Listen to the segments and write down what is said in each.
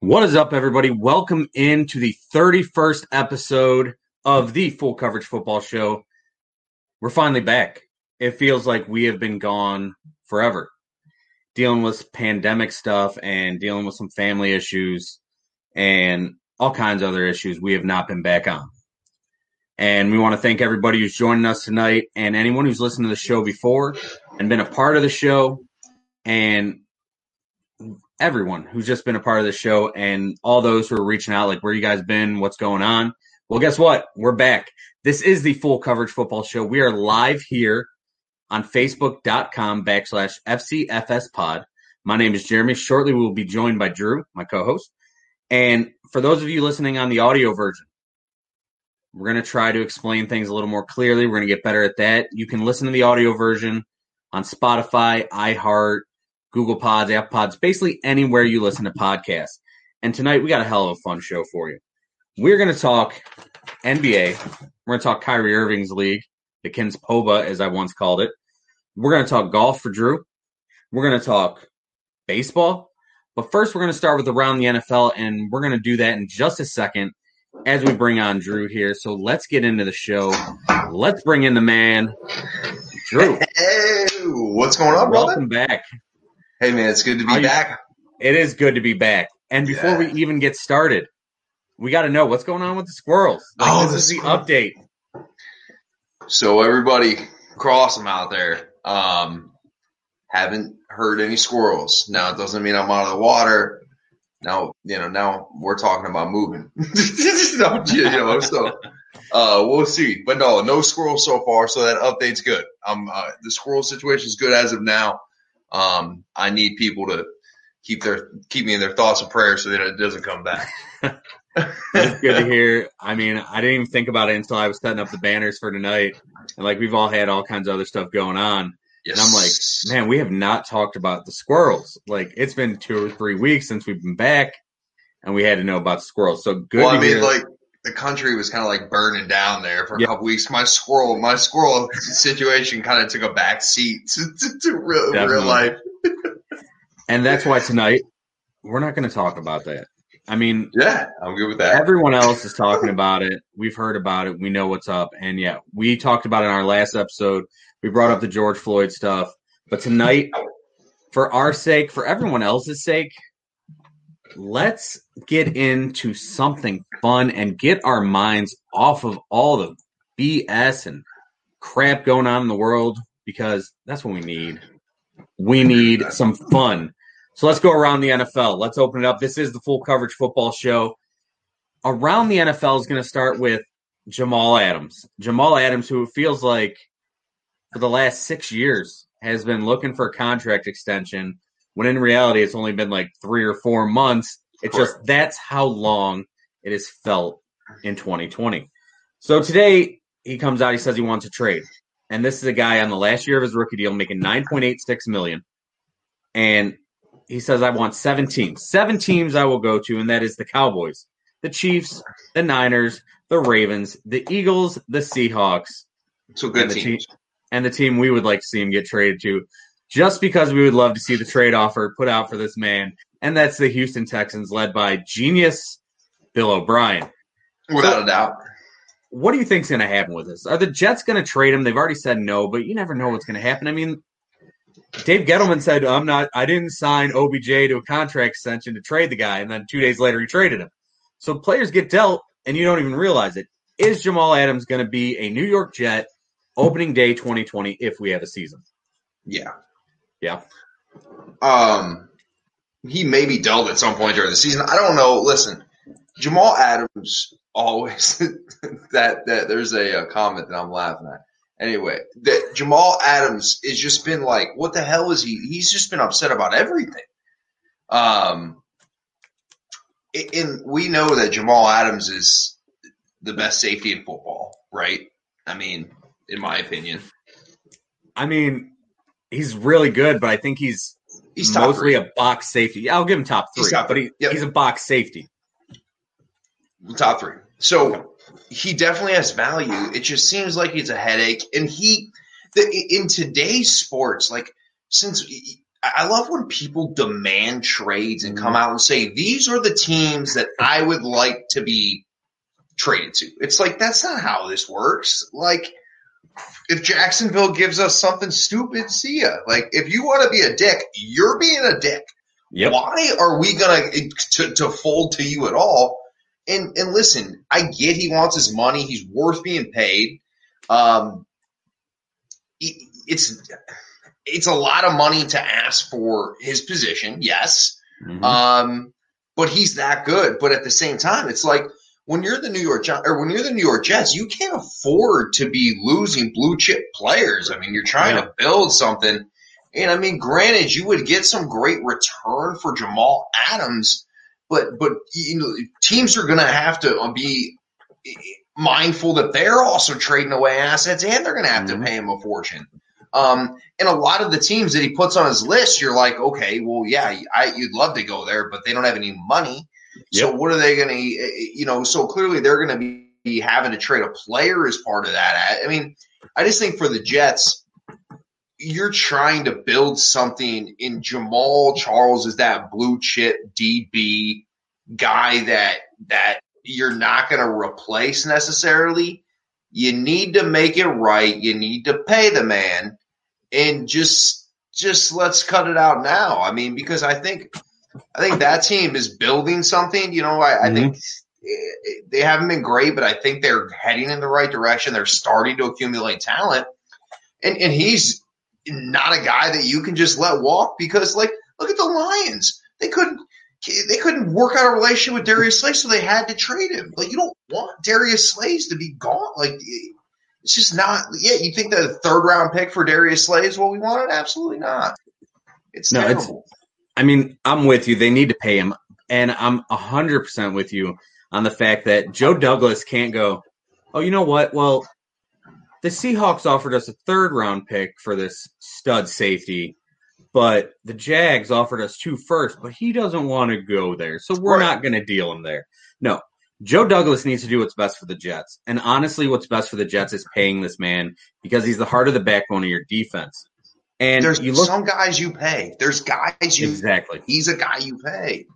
What is up, everybody? Welcome into the 31st episode of the Full Coverage Football Show. We're finally back. It feels like we have been gone forever, dealing with pandemic stuff and dealing with some family issues and all kinds of other issues. We have not been back on. And we want to thank everybody who's joining us tonight and anyone who's listened to the show before and been a part of the show and everyone who's just been a part of the show and all those who are reaching out, like where you guys been, what's going on. Well, guess what? We're back. This is the full coverage football show. We are live here on facebook.com backslash FCFS pod. My name is Jeremy. Shortly, we will be joined by Drew, my co-host. And for those of you listening on the audio version, we're going to try to explain things a little more clearly. We're going to get better at that. You can listen to the audio version on Spotify, iHeart, Google Pods, Apple Pods, basically anywhere you listen to podcasts. And tonight we got a hell of a fun show for you. We're going to talk NBA. We're going to talk Kyrie Irving's league, the Kinspoba, as I once called it. We're going to talk golf for Drew. We're going to talk baseball. But first, we're going to start with around the NFL, and we're going to do that in just a second as we bring on Drew here. So let's get into the show. Let's bring in the man, Drew. Hey, what's going on, brother? Welcome back. Hey, man, it's good to be How you- back. It is good to be back. And before Yeah. we even get started, we got to know what's going on with the squirrels. Like, Oh, this the is the update. So everybody, cross them out there. Um, haven't heard any squirrels. Now it doesn't mean I'm out of the water. Now you know. Now we're talking about moving. no, you know, so uh, we'll see. But no, no squirrels so far. So that update's good. Um, uh, the squirrel situation is good as of now. Um, I need people to keep their keep me in their thoughts and prayers so that it doesn't come back. It's good to hear. I mean, I didn't even think about it until I was setting up the banners for tonight. And like, we've all had all kinds of other stuff going on. Yes. And I'm like, man, we have not talked about the squirrels. Like, it's been two or three weeks since we've been back, and we had to know about the squirrels. So good Well, to I mean, hear. like the country was kind of like burning down there for a Yeah. couple weeks. My squirrel, my squirrel situation kind of took a back seat to, to, to real, real life. and that's why tonight we're not going to talk about that. I mean, Yeah, I'm good with that. Everyone else is talking about it. We've heard about it. We know what's up. And yeah, we talked about it in our last episode. We brought up the George Floyd stuff. But tonight, for our sake, for everyone else's sake, let's get into something fun and get our minds off of all the BS and crap going on in the world because that's what we need. We need some fun. So let's go around the NFL. Let's open it up. This is the full coverage football show. Around the NFL is going to start with Jamal Adams. Jamal Adams, who feels like for the last six years has been looking for a contract extension, when in reality it's only been like three or four months. It's just that's how long it has felt in 2020. So today he comes out, he says he wants a trade. And this is a guy on the last year of his rookie deal making 9.86 million. And he says, I want seven teams. Seven teams I will go to, and that is the Cowboys, the Chiefs, the Niners, the Ravens, the Eagles, the Seahawks, So good and the teams. team, and the team we would like to see him get traded to, just because we would love to see the trade offer put out for this man, and that's the Houston Texans, led by genius Bill O'Brien. Without a doubt. What do you think's going to happen with this? Are the Jets going to trade him? They've already said no, but you never know what's going to happen. I mean, Dave Gettleman said, "I'm not. I didn't sign OBJ to a contract extension to trade the guy," and then two days later he traded him. So players get dealt, and you don't even realize it. Is Jamal Adams going to be a New York Jet opening day 2020 if we have a season? Yeah. Yeah. Um, he may be dealt at some point during the season. I don't know. Listen, Jamal Adams always that that there's a, uh comment that I'm laughing at. Anyway, that Jamal Adams has just been like, what the hell is he? He's just been upset about everything. Um, and we know that Jamal Adams is the best safety in football, right? I mean, in my opinion, I mean, he's really good, but I think he's, he's mostly three. a box safety. I'll give him top three, He's top but he, Yep. he's a box safety. top three. So he definitely has value. It just seems like he's a headache. And he, the, in today's sports, like since I love when people demand trades and come mm-hmm. out and say, these are the teams that I would like to be traded to. It's like, that's not how this works. Like, if Jacksonville gives us something stupid, see ya. Like, if you want to be a dick, you're being a dick. Yep. Why are we gonna to, to fold to you at all? And and listen, I get he wants his money. He's worth being paid. Um, it's it's a lot of money to ask for his position, yes. Mhm. Um, but he's that good. But at the same time, it's like when you're the New York or when you're the New York Jets, you can't afford to be losing blue chip players. I mean, you're trying to build something. And I mean, granted, you would get some great return for Jamal Adams, but but you know, teams are going to have to be mindful that they're also trading away assets and they're going to have Mhm. to pay him a fortune. Um, and a lot of the teams that he puts on his list, you're like, okay, well, yeah, I, you'd love to go there, but they don't have any money. So what are they going to, eh, eh, you know, so clearly they're going to be having to trade a player as part of that. I mean, I just think for the Jets, you're trying to build something in Jamal Charles is that blue chip DB guy that, that you're not going to replace necessarily. You need to make it right. You need to pay the man and just, just let's cut it out now. I mean, because I think, I think that team is building something. You know, I, I think eh, they haven't been great, but I think they're heading in the right direction. They're starting to accumulate talent, and and he's not a guy that you can just let walk because, like, look at the Lions. They couldn't they couldn't work out a relationship with Darius Slay, so they had to trade him. Like, you don't want Darius Slays to be gone. Like, it's just not. Yeah, you think the third round pick for Darius Slay is what we wanted? Absolutely not. It's No, it's- terrible. I mean, I'm with you. They need to pay him. And I'm 100% with you on the fact that Joe Douglas can't go, oh, you know what? Well, the Seahawks offered us a third round pick for this stud safety, but the Jags offered us two first, but he doesn't want to go there. So we're Right. not going to deal him there. No. Joe Douglas needs to do what's best for the Jets. And honestly, what's best for the Jets is paying this man because he's the heart of the backbone of your defense. And There's you look some guys you pay. There's guys you. exactly. He's a guy you pay.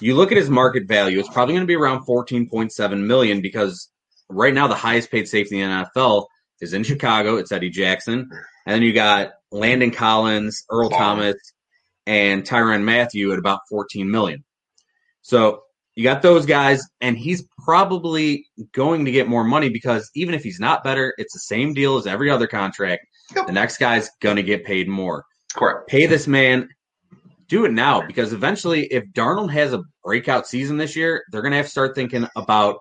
you look at his market value, it's probably going to be around 14.7 million because right now the highest paid safety in the NFL is in Chicago. It's Eddie Jackson. And then you got Landon Collins, Earl Wow. Thomas, and Tyrann Mathieu at about 14 million. So you got those guys, and he's probably going to get more money because even if he's not better, it's the same deal as every other contract. Yep. The next guy's going to get paid more Correct. pay this man. Do it now because eventually, if Darnold has a breakout season this year, they're going to have to start thinking about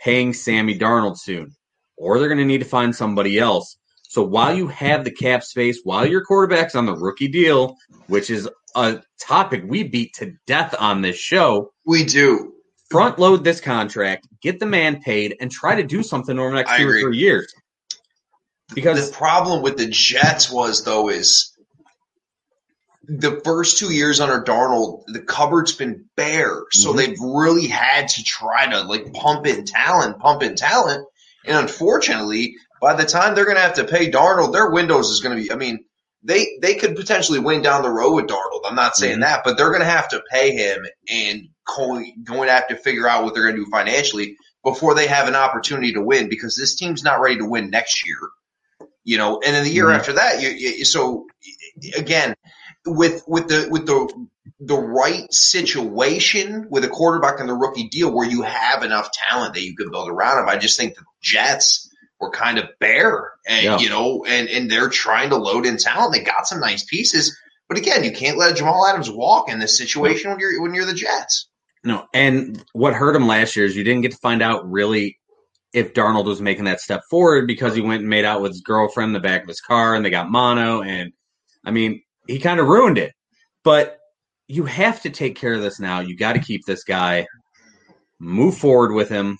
paying Sammy Darnold soon, or they're going to need to find somebody else. So while you have the cap space, while your quarterback's on the rookie deal, which is a topic we beat to death on this show, We do. front load this contract, get the man paid, and try to do something over the next I two agree. or three years. Because the problem with the Jets was though is the first two years under Darnold, the cupboard's been bare, so Mhm. they've really had to try to like pump in talent, pump in talent, and unfortunately, by the time they're going to have to pay Darnold, their windows is going to be. I mean, they they could potentially win down the road with Darnold. I'm not saying Mhm. that, but they're going to have to pay him and going going to have to figure out what they're going to do financially before they have an opportunity to win because this team's not ready to win next year. You know, and then the year Mhm. after that, you, you so again with with the with the the right situation with a quarterback and the rookie deal where you have enough talent that you can build around him. I just think the Jets were kind of bare and Yeah. you know, and and they're trying to load in talent. They got some nice pieces, but again, you can't let Jamal Adams walk in this situation when you're when you're the Jets. No, and what hurt him last year is you didn't get to find out really if Darnold was making that step forward because he went and made out with his girlfriend in the back of his car and they got mono and I mean, he kind of ruined it. But you have to take care of this now. You got to keep this guy, move forward with him,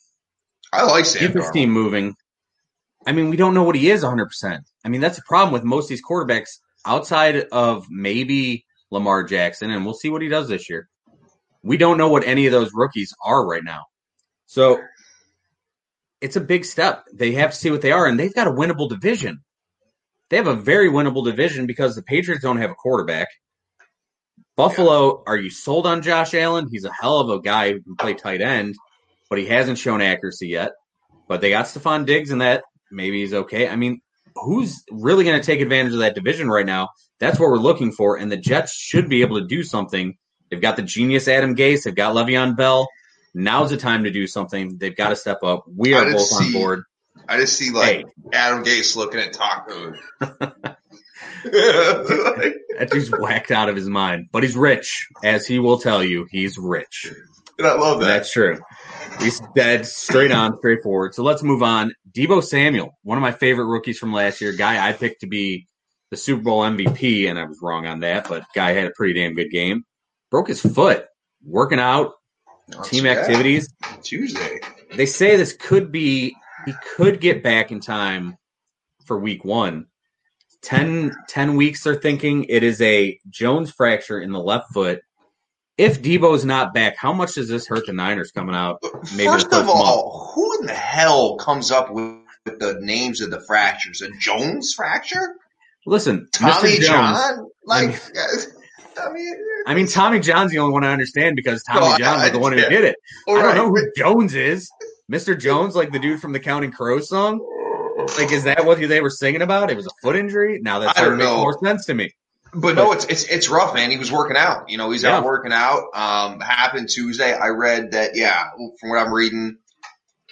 I like Sam keep his team moving. I mean, we don't know what he is 100%. I mean, that's the problem with most of these quarterbacks outside of maybe Lamar Jackson, and we'll see what he does this year. We don't know what any of those rookies are right now. So it's a big step. They have to see what they are, and they've got a winnable division. They have a very winnable division because the Patriots don't have a quarterback. Buffalo, are you sold on Josh Allen? He's a hell of a guy who can play tight end, but he hasn't shown accuracy yet. But they got Stefon Diggs and that maybe he's okay. I mean, who's really going to take advantage of that division right now? That's what we're looking for. And the Jets should be able to do something. They've got the genius Adam Gase. They've got Le'Veon Bell. Now's the time to do something. They've got to step up. We are both on board. I just see like Hey. Adam Gase looking at Taco. That dude's whacked out of his mind. But he's rich, as he will tell you. He's rich. and I love that. That's true. He's dead, straight on, straightforward. So let's move on. Deebo Samuel, one of my favorite rookies from last year, guy I picked to be the Super Bowl MVP, and I was wrong on that, but guy had a pretty damn good game. Broke his foot working out, team Yeah, activities. Tuesday. They say this could be he could get back in time for week one. 10, 10 weeks they're thinking it is a Jones fracture in the left foot. If Deebo's not back, how much does this hurt the Niners coming out? Maybe First of all, who in the hell comes up with, the names of the fractures? A Jones fracture? Listen, Tommy Mr. Jones. John? Like, I mean, I mean, Tommy John's the only one I understand because Tommy No, John was the one who did it. all I don't right, know who Jones is. Mr. Jones, like the dude from the Counting Crows song. Like, is that what they were singing about? It was a foot injury. Now that's starting to make more sense to me. But no, it's it's it's rough, man. He was working out. You know, he's Yeah. out working out. Um, happened Tuesday. I read that. Yeah, from what I'm reading,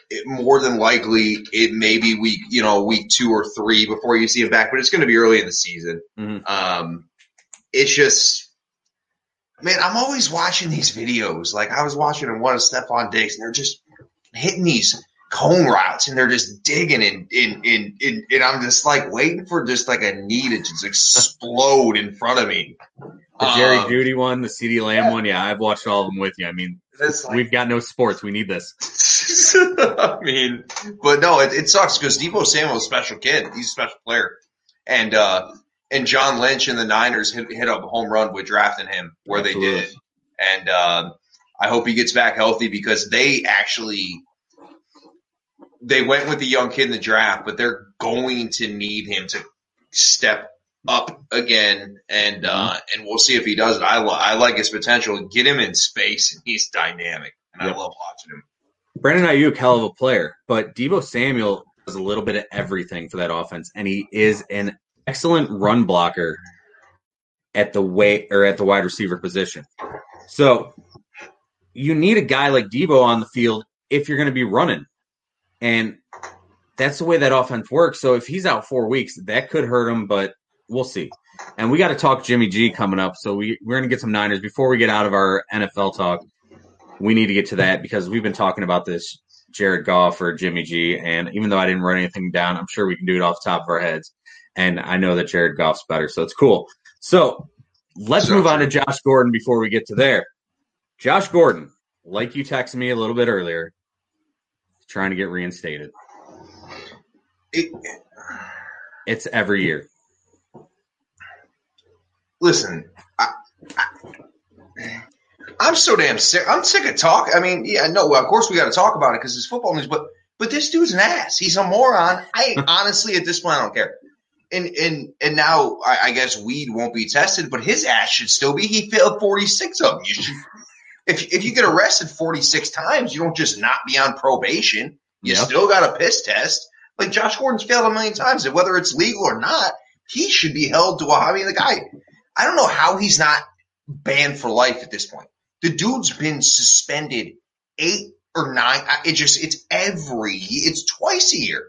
it, more than likely it may be week, you know, week two or three before you see him back. But it's going to be early in the season. Mhm. Um, it's just, man, I'm always watching these videos. Like I was watching one of Stefon Diggs, and they're just hitting these cone routes, and they're just digging and in in in, and I'm just like waiting for just like a knee to just explode in front of me. The Jerry Um, Jeudy one, the CeeDee Lamb yeah. one. Yeah, I've watched all of them with you. I mean, like, we've got no sports. We need this. I mean, but no, it, it sucks because Deebo Samuel's a special kid. He's a special player, and uh, and John Lynch and the Niners hit, hit a home run with drafting him where they did, and uh, I hope he gets back healthy because they actually they went with the young kid in the draft, but they're going to need him to step up again, and uh, and we'll see if he does it. I li- I like his potential. Get him in space, and he's dynamic, and Yep. I love watching him. Brandon Aiyuk, hell of a player, but Deebo Samuel does a little bit of everything for that offense, and he is an excellent run blocker at the way or at the wide receiver position. So you need a guy like Deebo on the field if you're going to be running, and that's the way that offense works. So if he's out four weeks, that could hurt him, but we'll see. And we got to talk Jimmy G coming up, so we we're going to get some Niners before we get out of our NFL talk we need to get to that because we've been talking about this Jared Goff or Jimmy G, and even though I didn't write anything down, I'm sure we can do it off the top of our heads. And I know that Jared Goff's better, so it's cool. So let's So move on to Josh Gordon before we get to there. Josh Gordon, like you texted me a little bit earlier, trying to get reinstated. It, It's every year. listen, I, I, I'm so damn sick. I'm sick of talk. I mean, yeah, no, of course we got to talk about it because it's football news. But but this dude's an ass. He's a moron. I honestly, at this point, I don't care. And and and now I, I guess weed won't be tested, but his ass should still be. He failed 46 of them. You should. If, if you get arrested 46 times, you don't just not be on probation. You Yep. still got a piss test. Like Josh Gordon's failed a million times, and whether it's legal or not, he should be held to a. I mean, the guy. I don't know how he's not banned for life at this point. The dude's been suspended eight or nine. I- It just it's every it's twice a year,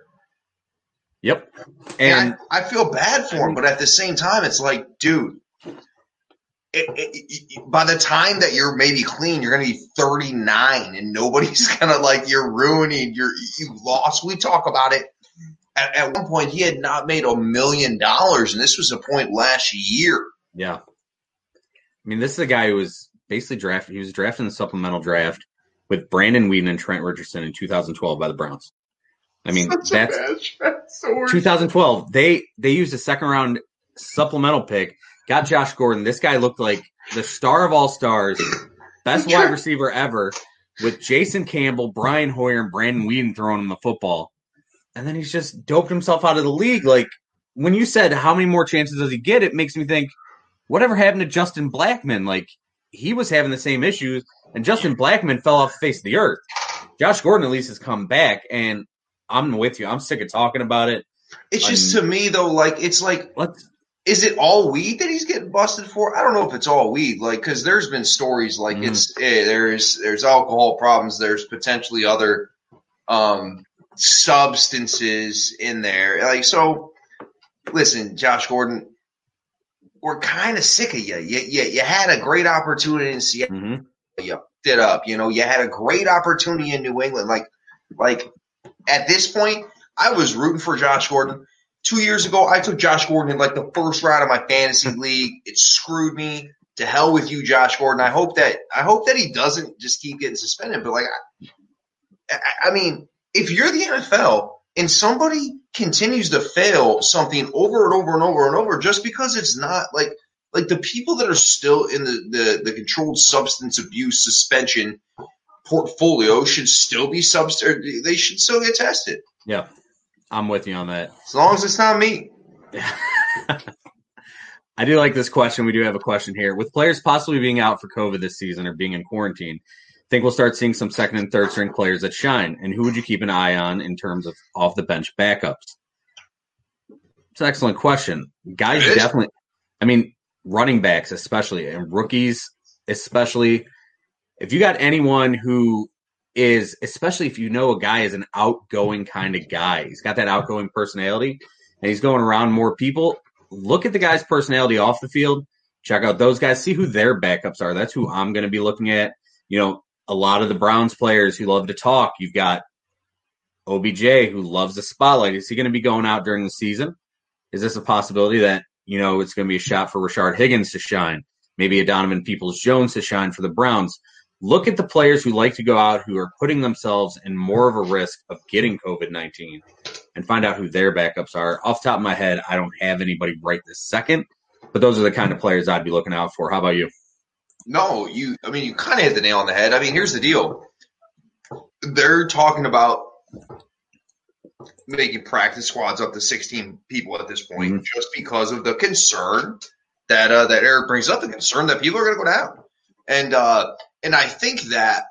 Yep. and, And I, I feel bad for him. But at the same time, it's like, dude. It, it, it- by the time that you're maybe clean, you're going to be 39, and nobody's going to like you're ruining your you lost. We talk about it. At, at one point, he had not made a million dollars, and this was a point last year. Yeah. I mean, this is a guy who was basically drafted. He was drafted in the supplemental draft with Brandon Weeden and Trent Richardson in 2012 by the Browns. I mean, Such that's bad shot. So we're- 2012. They they used a second round supplemental pick. Got Josh Gordon. This guy looked like the star of all stars, best wide receiver ever, with Jason Campbell, Brian Hoyer, and Brandon Weeden throwing him the football. And then he's just doped himself out of the league. Like when you said how many more chances does he get, it makes me think whatever happened to Justin Blackmon? Like he was having the same issues, and Justin Blackmon fell off the face of the earth. Josh Gordon at least has come back, and I'm with you. I'm sick of talking about it. It's just to me though, like it's like Let's is it all weed that he's getting busted for? I don't know if it's all weed, like because there's been stories like Mhm. it's eh, there's there's alcohol problems, there's potentially other um substances in there, like so. Listen, Josh Gordon, we're kind of sick of you. You, you. you had a great opportunity in Seattle, mhm. you did up. You know, you had a great opportunity in New England. Like, like at this point, I was rooting for Josh Gordon. Two years ago, I took Josh Gordon in like the first round of my fantasy league. It screwed me. To hell with you, Josh Gordon. I hope that I hope that he doesn't just keep getting suspended. But like, I, I- mean, if you're the NFL and somebody continues to fail something over and over and over and over, just because it's not like like the people that are still in the the, the controlled substance abuse suspension portfolio should still be or they should still get tested Yeah, I'm with you on that. as long as it's not me. I do like this question. We do have a question here. With players possibly being out for COVID this season or being in quarantine, I think we'll start seeing some second and third string players that shine. And who would you keep an eye on in terms of off the bench backups? It's an excellent question. Guys definitely I mean, running backs especially and rookies especially. If you got anyone who is especially if you know a guy is an outgoing kind of guy, he's got that outgoing personality and he's going around more people, look at the guy's personality off the field, check out those guys, see who their backups are. That's who I'm going to be looking at. You know, a lot of the Browns players who love to talk. You've got OBJ who loves the spotlight. Is he going to be going out during the season? Is this a possibility that, you know, it's going to be a shot for Rashard Higgins to shine? Maybe a Donovan Peoples Jones to shine for the Browns. Look at the players who like to go out who are putting themselves in more of a risk of getting COVID 19 and find out who their backups are. Off the top of my head, I don't have anybody right this second, but those are the kind of players I'd be looking out for. How about you? No, you. I mean, you kind of hit the nail on the head. I mean, here's the deal. They're talking about making practice squads up to 16 people at this point, Mhm. just because of the concern that uh, that Eric brings up, the concern that people are going to go down, and uh, and I think that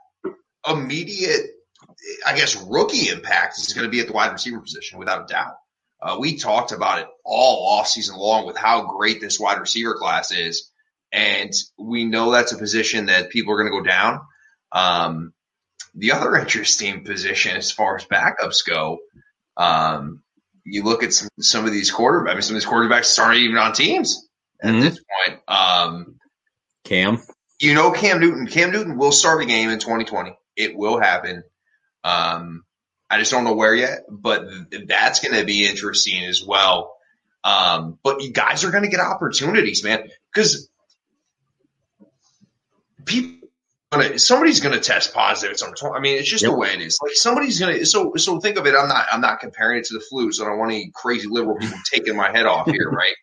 immediate, I guess, rookie impact is going to be at the wide receiver position without a doubt. Uh, we talked about it all off season long with how great this wide receiver class is, and we know that's a position that people are going to go down. Um, the other interesting position as far as backups go, um, you look at some, some of these quarterbacks. I mean, some of these quarterbacks aren't even on teams at Mhm. this point. Um, Cam? You know, Cam Newton. Cam Newton will start a game in 2020. It will happen. Um, I just don't know where yet, but th- that's going to be interesting as well. Um, but you guys are going to get opportunities, man, because people. Gonna, somebody's going to test positive at some point. I mean, it's just Yep. the way it is. Like somebody's going to. So, so think of it. I'm not. I'm not comparing it to the flu. So I don't want any crazy liberal people taking my head off here, right?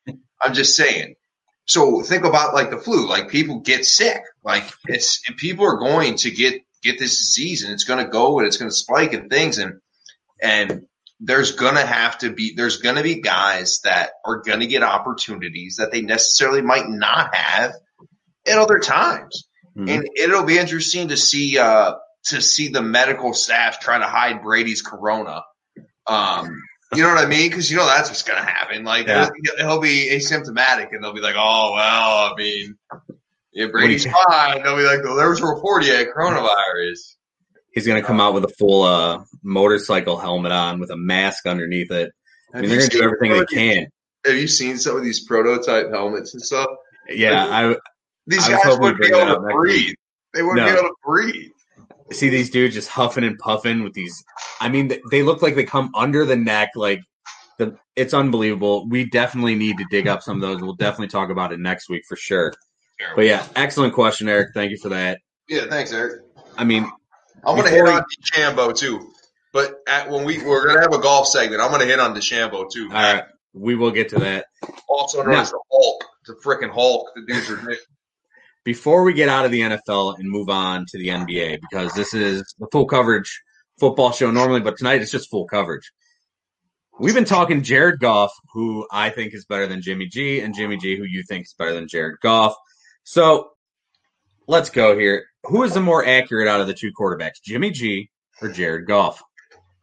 I'm just saying. So think about like the flu. Like people get sick. Like it's people are going to get get this disease, and it's going to go and it's going to spike and things, and and there's going to have to be there's going to be guys that are going to get opportunities that they necessarily might not have at other times, Mhm. and it'll be interesting to see uh to see the medical staff try to hide Brady's corona. Um, you know what I mean? Because you know that's what's going to happen. Like Yeah. he'll, be asymptomatic, and they'll be like, "Oh well, I mean, yeah, Brady's fine." They'll be like, "Well, there was a report he had coronavirus." He's going to come out with a full uh, motorcycle helmet on with a mask underneath it. I mean, they're going to do everything they can. Have you seen some of these prototype helmets and stuff? Yeah, I These I guys wouldn't be able to breathe. They wouldn't No. be able to breathe. see these dudes just huffing and puffing with these. I mean, they look like they come under the neck. Like the, it's unbelievable. We definitely need to dig up some of those. We'll definitely talk about it next week for sure. But yeah, excellent question, Eric. Thank you for that. Yeah, thanks, Eric. I mean, I'm going to hit we- on DeChambeau too. But at, when we we're going to have a golf segment, I'm going to hit on DeChambeau too. all right, we will get to that. Also known Now- as the Hulk, the freaking Hulk. The dude's ridiculous. before we get out of the NFL and move on to the NBA, because this is the full coverage football show normally, but tonight it's just full coverage. we've been talking Jared Goff, who I think is better than Jimmy G, and Jimmy G, who you think is better than Jared Goff. So let's go here. Who is the more accurate out of the two quarterbacks, Jimmy G or Jared Goff?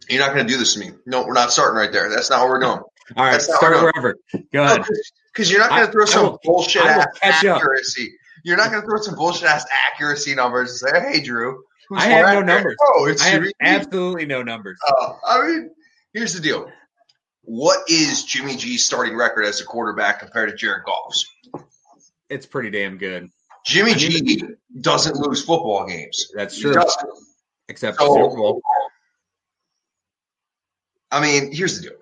You're not going to do this to me. No, we're not starting right there. That's not what we're doing. All right, start wherever. Go ahead. Because you're not going to throw I some will- bullshit ass catch up. accuracy. You're not going to throw some bullshit ass accuracy numbers and say, "Hey, Drew." I have no numbers. Oh, it's I have Jimmy. Absolutely no numbers. Uh, I mean, here's the deal. What is Jimmy G's starting record as a quarterback compared to Jared Goff's? It's pretty damn good. Jimmy I mean- G doesn't lose football games. That's true. Except So- Super Bowl. I mean, here's the deal.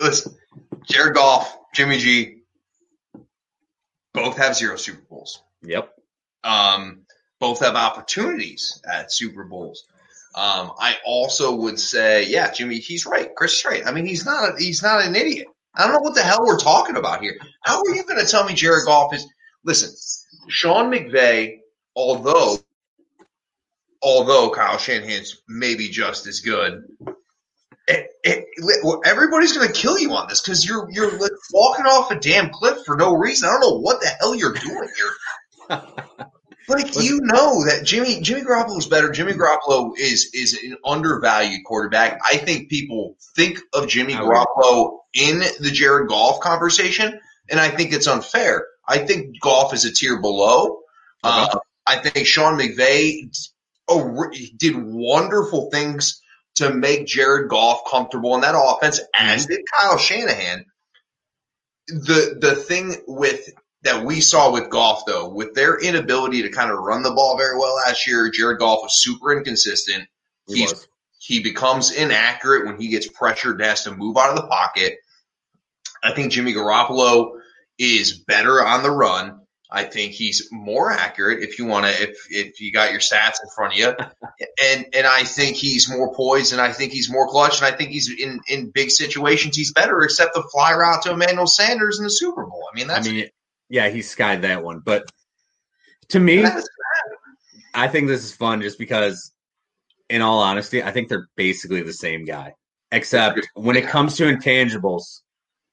Listen, Jared Goff, Jimmy G, both have zero Super Bowls. Yep. Um, both have opportunities at Super Bowls. Um, I also would say, yeah, Jimmy, he's right. Chris is right. I mean, he's not a, he's not an idiot. I don't know what the hell we're talking about here. How are you going to tell me Jared Goff is? Listen, Sean McVay, although although Kyle Shanahan's maybe just as good, it, it, everybody's going to kill you on this because you're you're like walking off a damn cliff for no reason. I don't know what the hell you're doing here. Like you know that Jimmy Jimmy Garoppolo is better. Jimmy Garoppolo is is an undervalued quarterback. I think people think of Jimmy Garoppolo in the Jared Goff conversation, and I think it's unfair. I think Goff is a tier below. Uh, I think Sean McVay did wonderful things to make Jared Goff comfortable in that offense, as did Kyle Shanahan. The the thing with that we saw with Goff though, with their inability to kind of run the ball very well last year, Jared Goff was super inconsistent. He He's was. he becomes inaccurate when he gets pressured and has to move out of the pocket. I think Jimmy Garoppolo is better on the run. I think he's more accurate if you want to if if you got your stats in front of you. And and I think he's more poised and I think he's more clutch and I think he's in in big situations he's better except the fly route to Emmanuel Sanders in the Super Bowl. I mean I that's mean, yeah, he skied that one. But to me, I think this is fun just because, in all honesty, I think they're basically the same guy. Except when it comes to intangibles,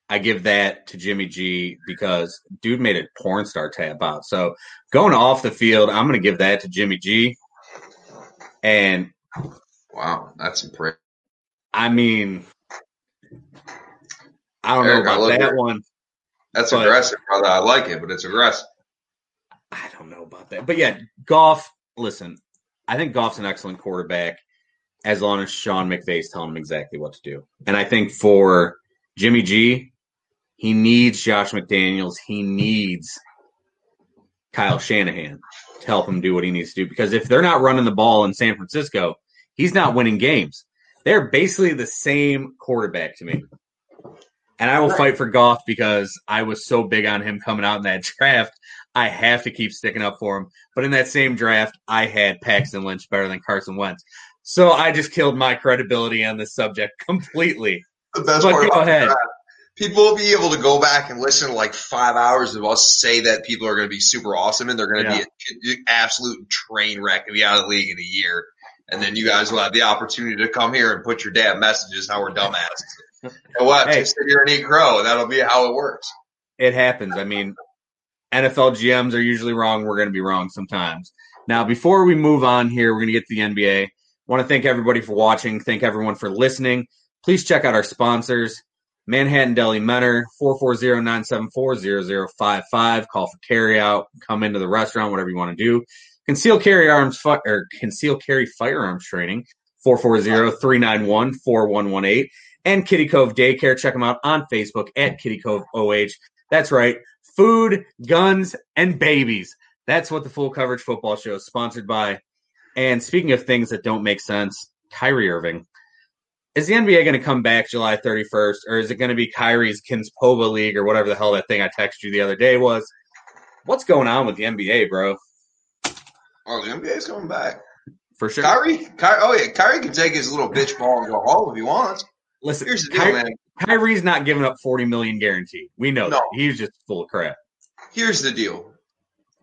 I give that to Jimmy G because dude made a porn star tap out. So going off the field, I'm going to give that to Jimmy G. And wow, that's impressive. I mean, I don't Eric, know about that one. That's But- aggressive, brother. I like it, but it's aggressive. I don't know about that. But yeah, Goff, listen, I think Goff's an excellent quarterback as long as Sean McVay's telling him exactly what to do. And I think for Jimmy G, he needs Josh McDaniels. He needs Kyle Shanahan to help him do what he needs to do. Because if they're not running the ball in San Francisco, he's not winning games. They're basically the same quarterback to me. And I will fight for Goff because I was so big on him coming out in that draft. I have to keep sticking up for him. But in that same draft, I had Paxton Lynch better than Carson Wentz. So I just killed my credibility on this subject completely. The best But part go ahead. draft, People will be able to go back and listen to like five hours of us say that people are going to be super awesome and they're going to Yeah. be an absolute train wreck and be out of the league in a year. And then you guys will have the opportunity to come here and put your damn messages how we're dumbasses. And we'll Hey. to sit here and eat crow. That'll be how it works. It happens. I mean, NFL GMs are usually wrong. We're going to be wrong sometimes. Now, before we move on here, we're going to get to the NBA. want to thank everybody for watching. Thank everyone for listening. Please check out our sponsors. Manhattan Deli Menor, 440-974-0055. Call for carryout. Come into the restaurant, whatever you want to do. Conceal carry arms fi- or conceal carry firearms training, 440-391-4118. And Kitty Cove Daycare. Check them out on Facebook at Kitty Cove OH. That's right. Food, guns, and babies. That's what the full coverage football show is sponsored by. And speaking of things that don't make sense, Kyrie Irving. Is the NBA going to come back July 31st, or is it going to be Kyrie's Kinspova League, or whatever the hell that thing I texted you the other day was? What's going on with the NBA, bro? Oh, the NBA's coming back. For sure. Kyrie, Kyrie, oh yeah, Kyrie can take his little bitch ball and go home if he wants. Listen, Here's the deal, Ky- man. Kyrie's not giving up 40 million guaranteed. We know No. that. He's just full of crap. here's the deal,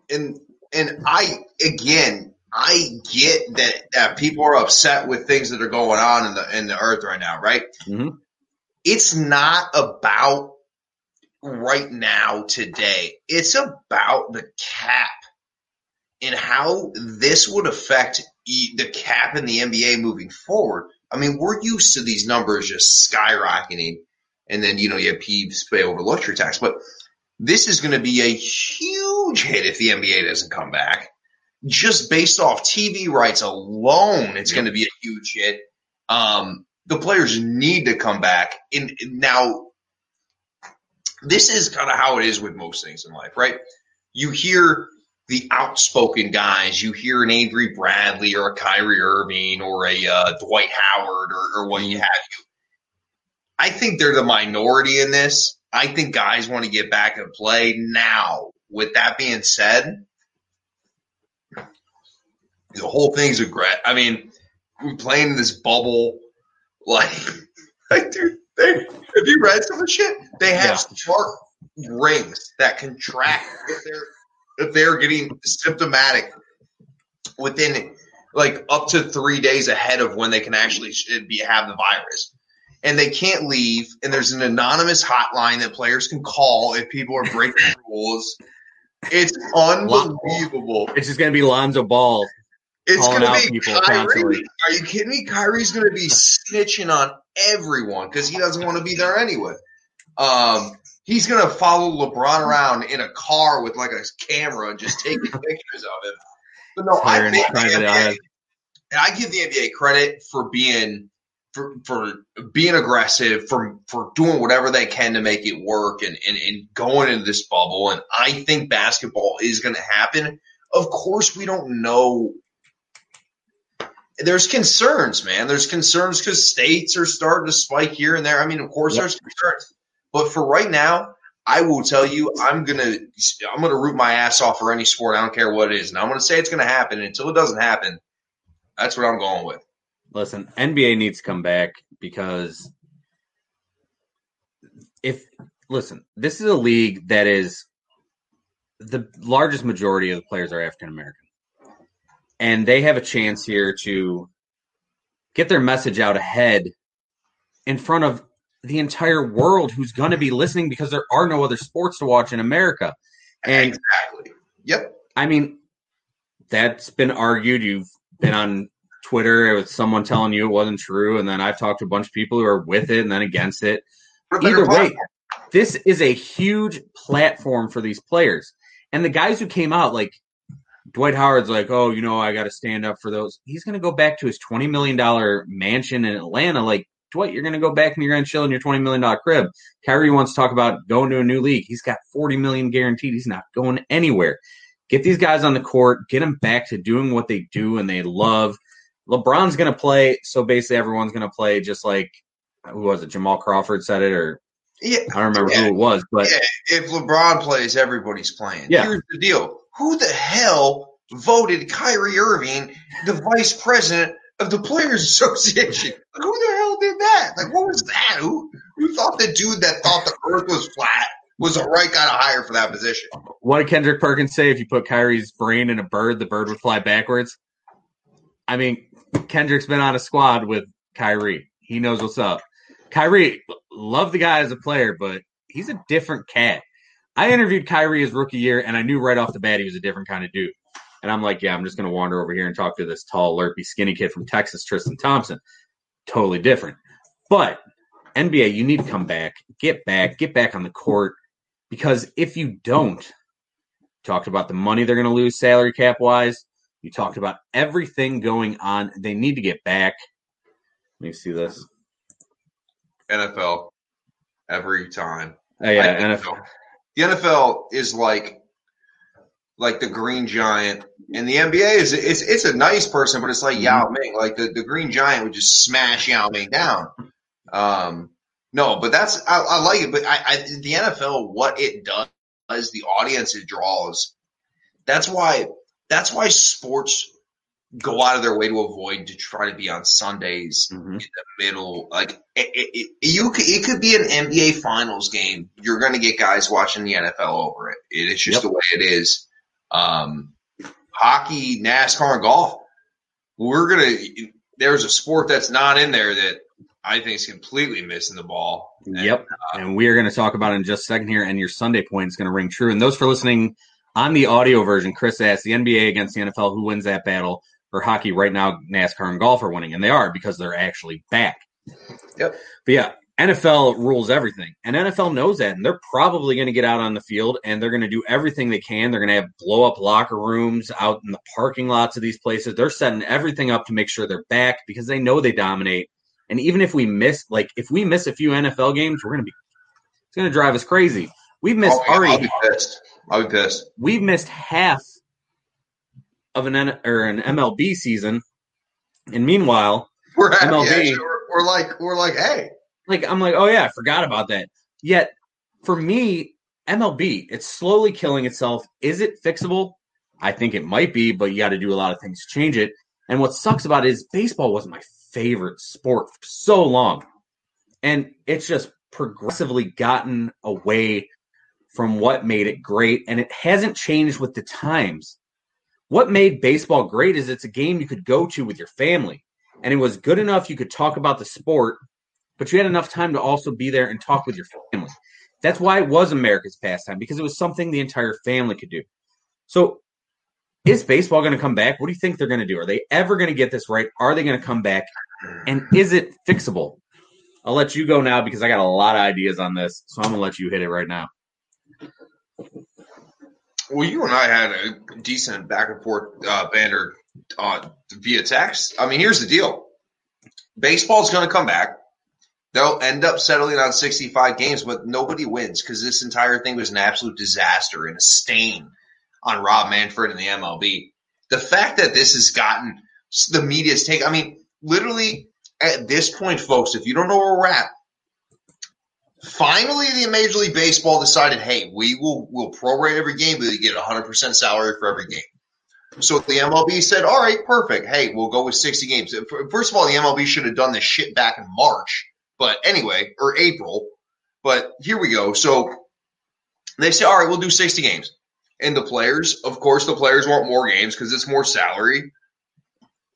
and and I again I get that that people are upset with things that are going on in the in the earth right now, right? Mhm. it's not about right now today. It's about the cap and how this would affect the cap in the NBA moving forward. I mean, we're used to these numbers just skyrocketing, and then you know you have Peeves pay over luxury tax, but this is going to be a huge hit if the NBA doesn't come back. Just based off TV rights alone, it's going to be a huge hit. Um, the players need to come back. And now, this is kind of how it is with most things in life, right? You hear the outspoken guys. You hear an Avery Bradley or a Kyrie Irving or a uh, Dwight Howard or, or what you have you. I think they're the minority in this. I think guys want to get back and play now. With that being said, the whole thing's a great. I mean, we're playing in this bubble. Like, like dude, they, have you read some of the shit? They have Yeah. smart rings that can track if they're if they're getting symptomatic within like up to three days ahead of when they can actually should be have the virus. And they can't leave. And there's an anonymous hotline that players can call if people are breaking rules. It's unbelievable. It's just going to be Lonzo Ball. It's going to be Kyrie. constantly. Are you kidding me? Kyrie's going to be snitching on everyone because he doesn't want to be there anyway. Um, he's going to follow LeBron around in a car with like a camera and just taking pictures of him. But no, I think the NBA, and I give the NBA credit for being for for being aggressive, for for doing whatever they can to make it work and and, and going into this bubble. And I think basketball is going to happen. Of course, we don't know. There's concerns, man. There's concerns because states are starting to spike here and there. I mean, of course, Yep. there's concerns, but for right now, I will tell you, I'm gonna I'm gonna root my ass off for any sport. I don't care what it is, and I'm gonna say it's gonna happen. And until it doesn't happen, that's what I'm going with. Listen, NBA needs to come back because if listen, this is a league that is the largest majority of the players are African American. And they have a chance here to get their message out ahead in front of the entire world who's going to be listening because there are no other sports to watch in America. And exactly. Yep. I mean, that's been argued. You've been on Twitter with someone telling you it wasn't true, and then I've talked to a bunch of people who are with it and then against it. What a better Either way, this is a huge platform for these players. And the guys who came out, like Dwight Howard's like, oh, you know, I got to stand up for those. He's going to go back to his $20 million mansion in Atlanta. Like, Dwight, you're going to go back and you're going to chill in your $20 million crib. Kyrie wants to talk about going to a new league. He's got 40 million guaranteed. He's not going anywhere. Get these guys on the court, get them back to doing what they do and they love. LeBron's going to play, so basically everyone's going to play just like, who was it? Jamal Crawford said it, or Yeah. I don't remember Yeah. who it was, but Yeah, if LeBron plays, everybody's playing. Yeah. Here's the deal: Who the hell voted Kyrie Irving the vice president of the Players Association? Like, who the hell did that? Like, what was that? Who who thought the dude that thought the Earth was flat was the right guy to hire for that position? what did Kendrick Perkins say? If you put Kyrie's brain in a bird, the bird would fly backwards. I mean, Kendrick's been on a squad with Kyrie. He knows what's up. Kyrie, love the guy as a player, but he's a different cat. I interviewed Kyrie his rookie year, and I knew right off the bat he was a different kind of dude. And I'm like, yeah, I'm just going to wander over here and talk to this tall, lurpy, skinny kid from Texas, Tristan Thompson. Totally different. But NBA, you need to come back, get back, get back on the court, because if you don't, talked about the money they're going to lose salary cap wise. You talked about everything going on. They need to get back. Let me see this. NFL every time. Oh, yeah, NFL. so. The NFL is like like the Green Giant, and the NBA is it's it's a nice person, but it's like Yao Ming. Like the, the Green Giant would just smash Yao Ming down. Um, no, but that's I, I like it. But I, I the NFL, what it does, the audience it draws. That's why that's why sports go out of their way to avoid to try to be on Sundays Mhm. In the middle. Like it, it, it, you, could, it could be an NBA Finals game. You're going to get guys watching the NFL over it. It is just Yep. the way it is. Um, hockey, NASCAR, and golf. We're gonna. There's a sport that's not in there that I think is completely missing the ball. And, yep. Uh, and we are going to talk about it in just a second here. And your Sunday point is going to ring true. And those for listening on the audio version, Chris asked the NBA against the NFL, who wins that battle? For hockey, right now, NASCAR and golf are winning. And they are because they're actually back. Yep. But yeah, NFL rules everything, and NFL knows that, and they're probably going to get out on the field and they're going to do everything they can. They're going to have blow up locker rooms out in the parking lots of these places. They're setting everything up to make sure they're back because they know they dominate. And even if we miss, like if we miss a few NFL games, we're going to be it's going to drive us crazy. We've missed oh, already. I'll be pissed. I'll be pissed. We've missed half of an or an MLB season, and meanwhile, we're MLB. Yeah, we're, we're like we're like hey like I'm like, oh yeah, I forgot about that. Yet for me, MLB, it's slowly killing itself. Is it fixable? I think it might be, but you got to do a lot of things to change it. And what sucks about it is baseball was my favorite sport for so long. And it's just progressively gotten away from what made it great. And it hasn't changed with the times. What made baseball great is it's a game you could go to with your family. And it was good enough you could talk about the sport but you had enough time to also be there and talk with your family. That's why it was America's pastime because it was something the entire family could do. So, is baseball going to come back? What do you think they're going to do? Are they ever going to get this right? Are they going to come back? And is it fixable? I'll let you go now because I got a lot of ideas on this. So I'm going to let you hit it right now. Well, you and I had a decent back and forth uh, banter uh, via text. I mean, here's the deal baseball's going to come back. They'll end up settling on 65 games, but nobody wins because this entire thing was an absolute disaster and a stain on Rob Manfred and the MLB. The fact that this has gotten the media's take, I mean, literally at this point, folks, if you don't know where we're at, finally the Major League Baseball decided, hey, we will will prorate every game, but you get 100% salary for every game. So the MLB said, all right, perfect. Hey, we'll go with 60 games. First of all, the MLB should have done this shit back in March but anyway, or April. But here we go. So they say, all right, we'll do 60 games. And the players, of course, the players want more games because it's more salary.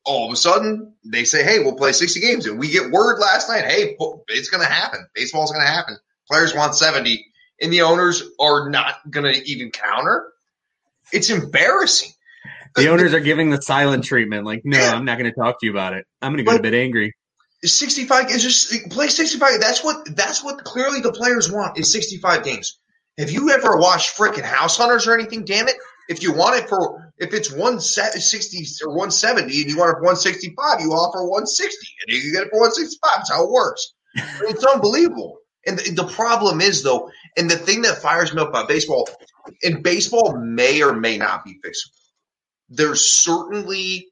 All of a sudden, they say, hey, we'll play 60 games. And we get word last night, hey, it's going to happen. Baseball's going to happen. Players want 70, and the owners are not going to even counter. It's embarrassing. The owners are giving the silent treatment. Like, no, I'm not going to talk to you about it. I'm going to get a bit angry. 65 is just play 65. That's what that's what clearly the players want is 65 games. Have you ever watched freaking House Hunters or anything? Damn it! If you want it for if it's 160 or 170 and you want it for 165, you offer 160 and you get it for 165. That's how it works. it's unbelievable. And the, the problem is though, and the thing that fires me up about baseball, and baseball may or may not be fixable. There's certainly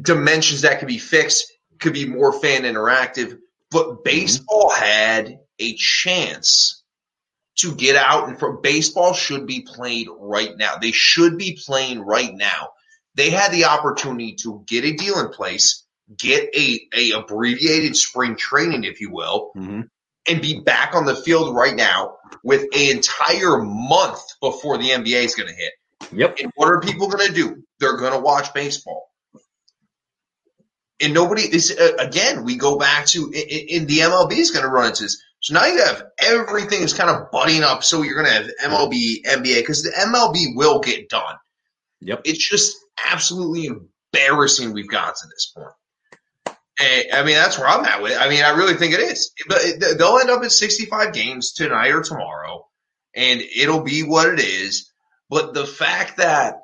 dimensions that can be fixed could be more fan interactive. But mm-hmm. baseball had a chance to get out and for baseball should be played right now. They should be playing right now. They had the opportunity to get a deal in place, get a, a abbreviated spring training, if you will, mm-hmm. and be back on the field right now with an entire month before the NBA is going to hit. Yep. And what are people going to do? They're going to watch baseball and nobody is uh, again. We go back to in, in the MLB is going to run into this. So now you have everything is kind of butting up. So you're going to have MLB, NBA because the MLB will get done. Yep. It's just absolutely embarrassing. We've got to this point. And, I mean, that's where I'm at with. I mean, I really think it is. But they'll end up at 65 games tonight or tomorrow, and it'll be what it is. But the fact that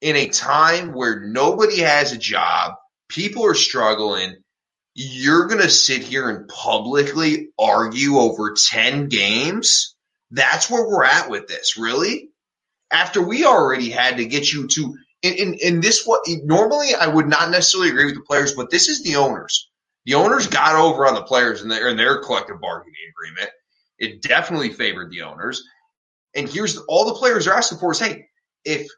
in a time where nobody has a job, people are struggling. You're going to sit here and publicly argue over 10 games? That's where we're at with this, really? After we already had to get you to, in, in, in this, what normally I would not necessarily agree with the players, but this is the owners. The owners got over on the players in their, in their collective bargaining agreement. It definitely favored the owners. And here's all the players are asking for is, hey, if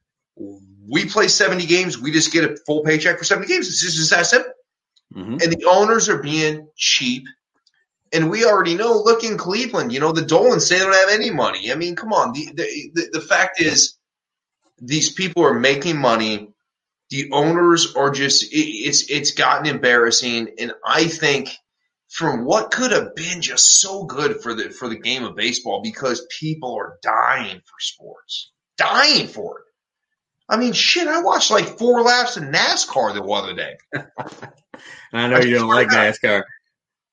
we play 70 games, we just get a full paycheck for 70 games. It's just that simple. Mm-hmm. And the owners are being cheap. And we already know, look in Cleveland, you know, the Dolans they don't have any money. I mean, come on. The, the, the, the fact is, these people are making money. The owners are just, it, it's, it's gotten embarrassing. And I think from what could have been just so good for the for the game of baseball because people are dying for sports, dying for it. I mean, shit, I watched like four laps in NASCAR the other day. I know you don't like NASCAR.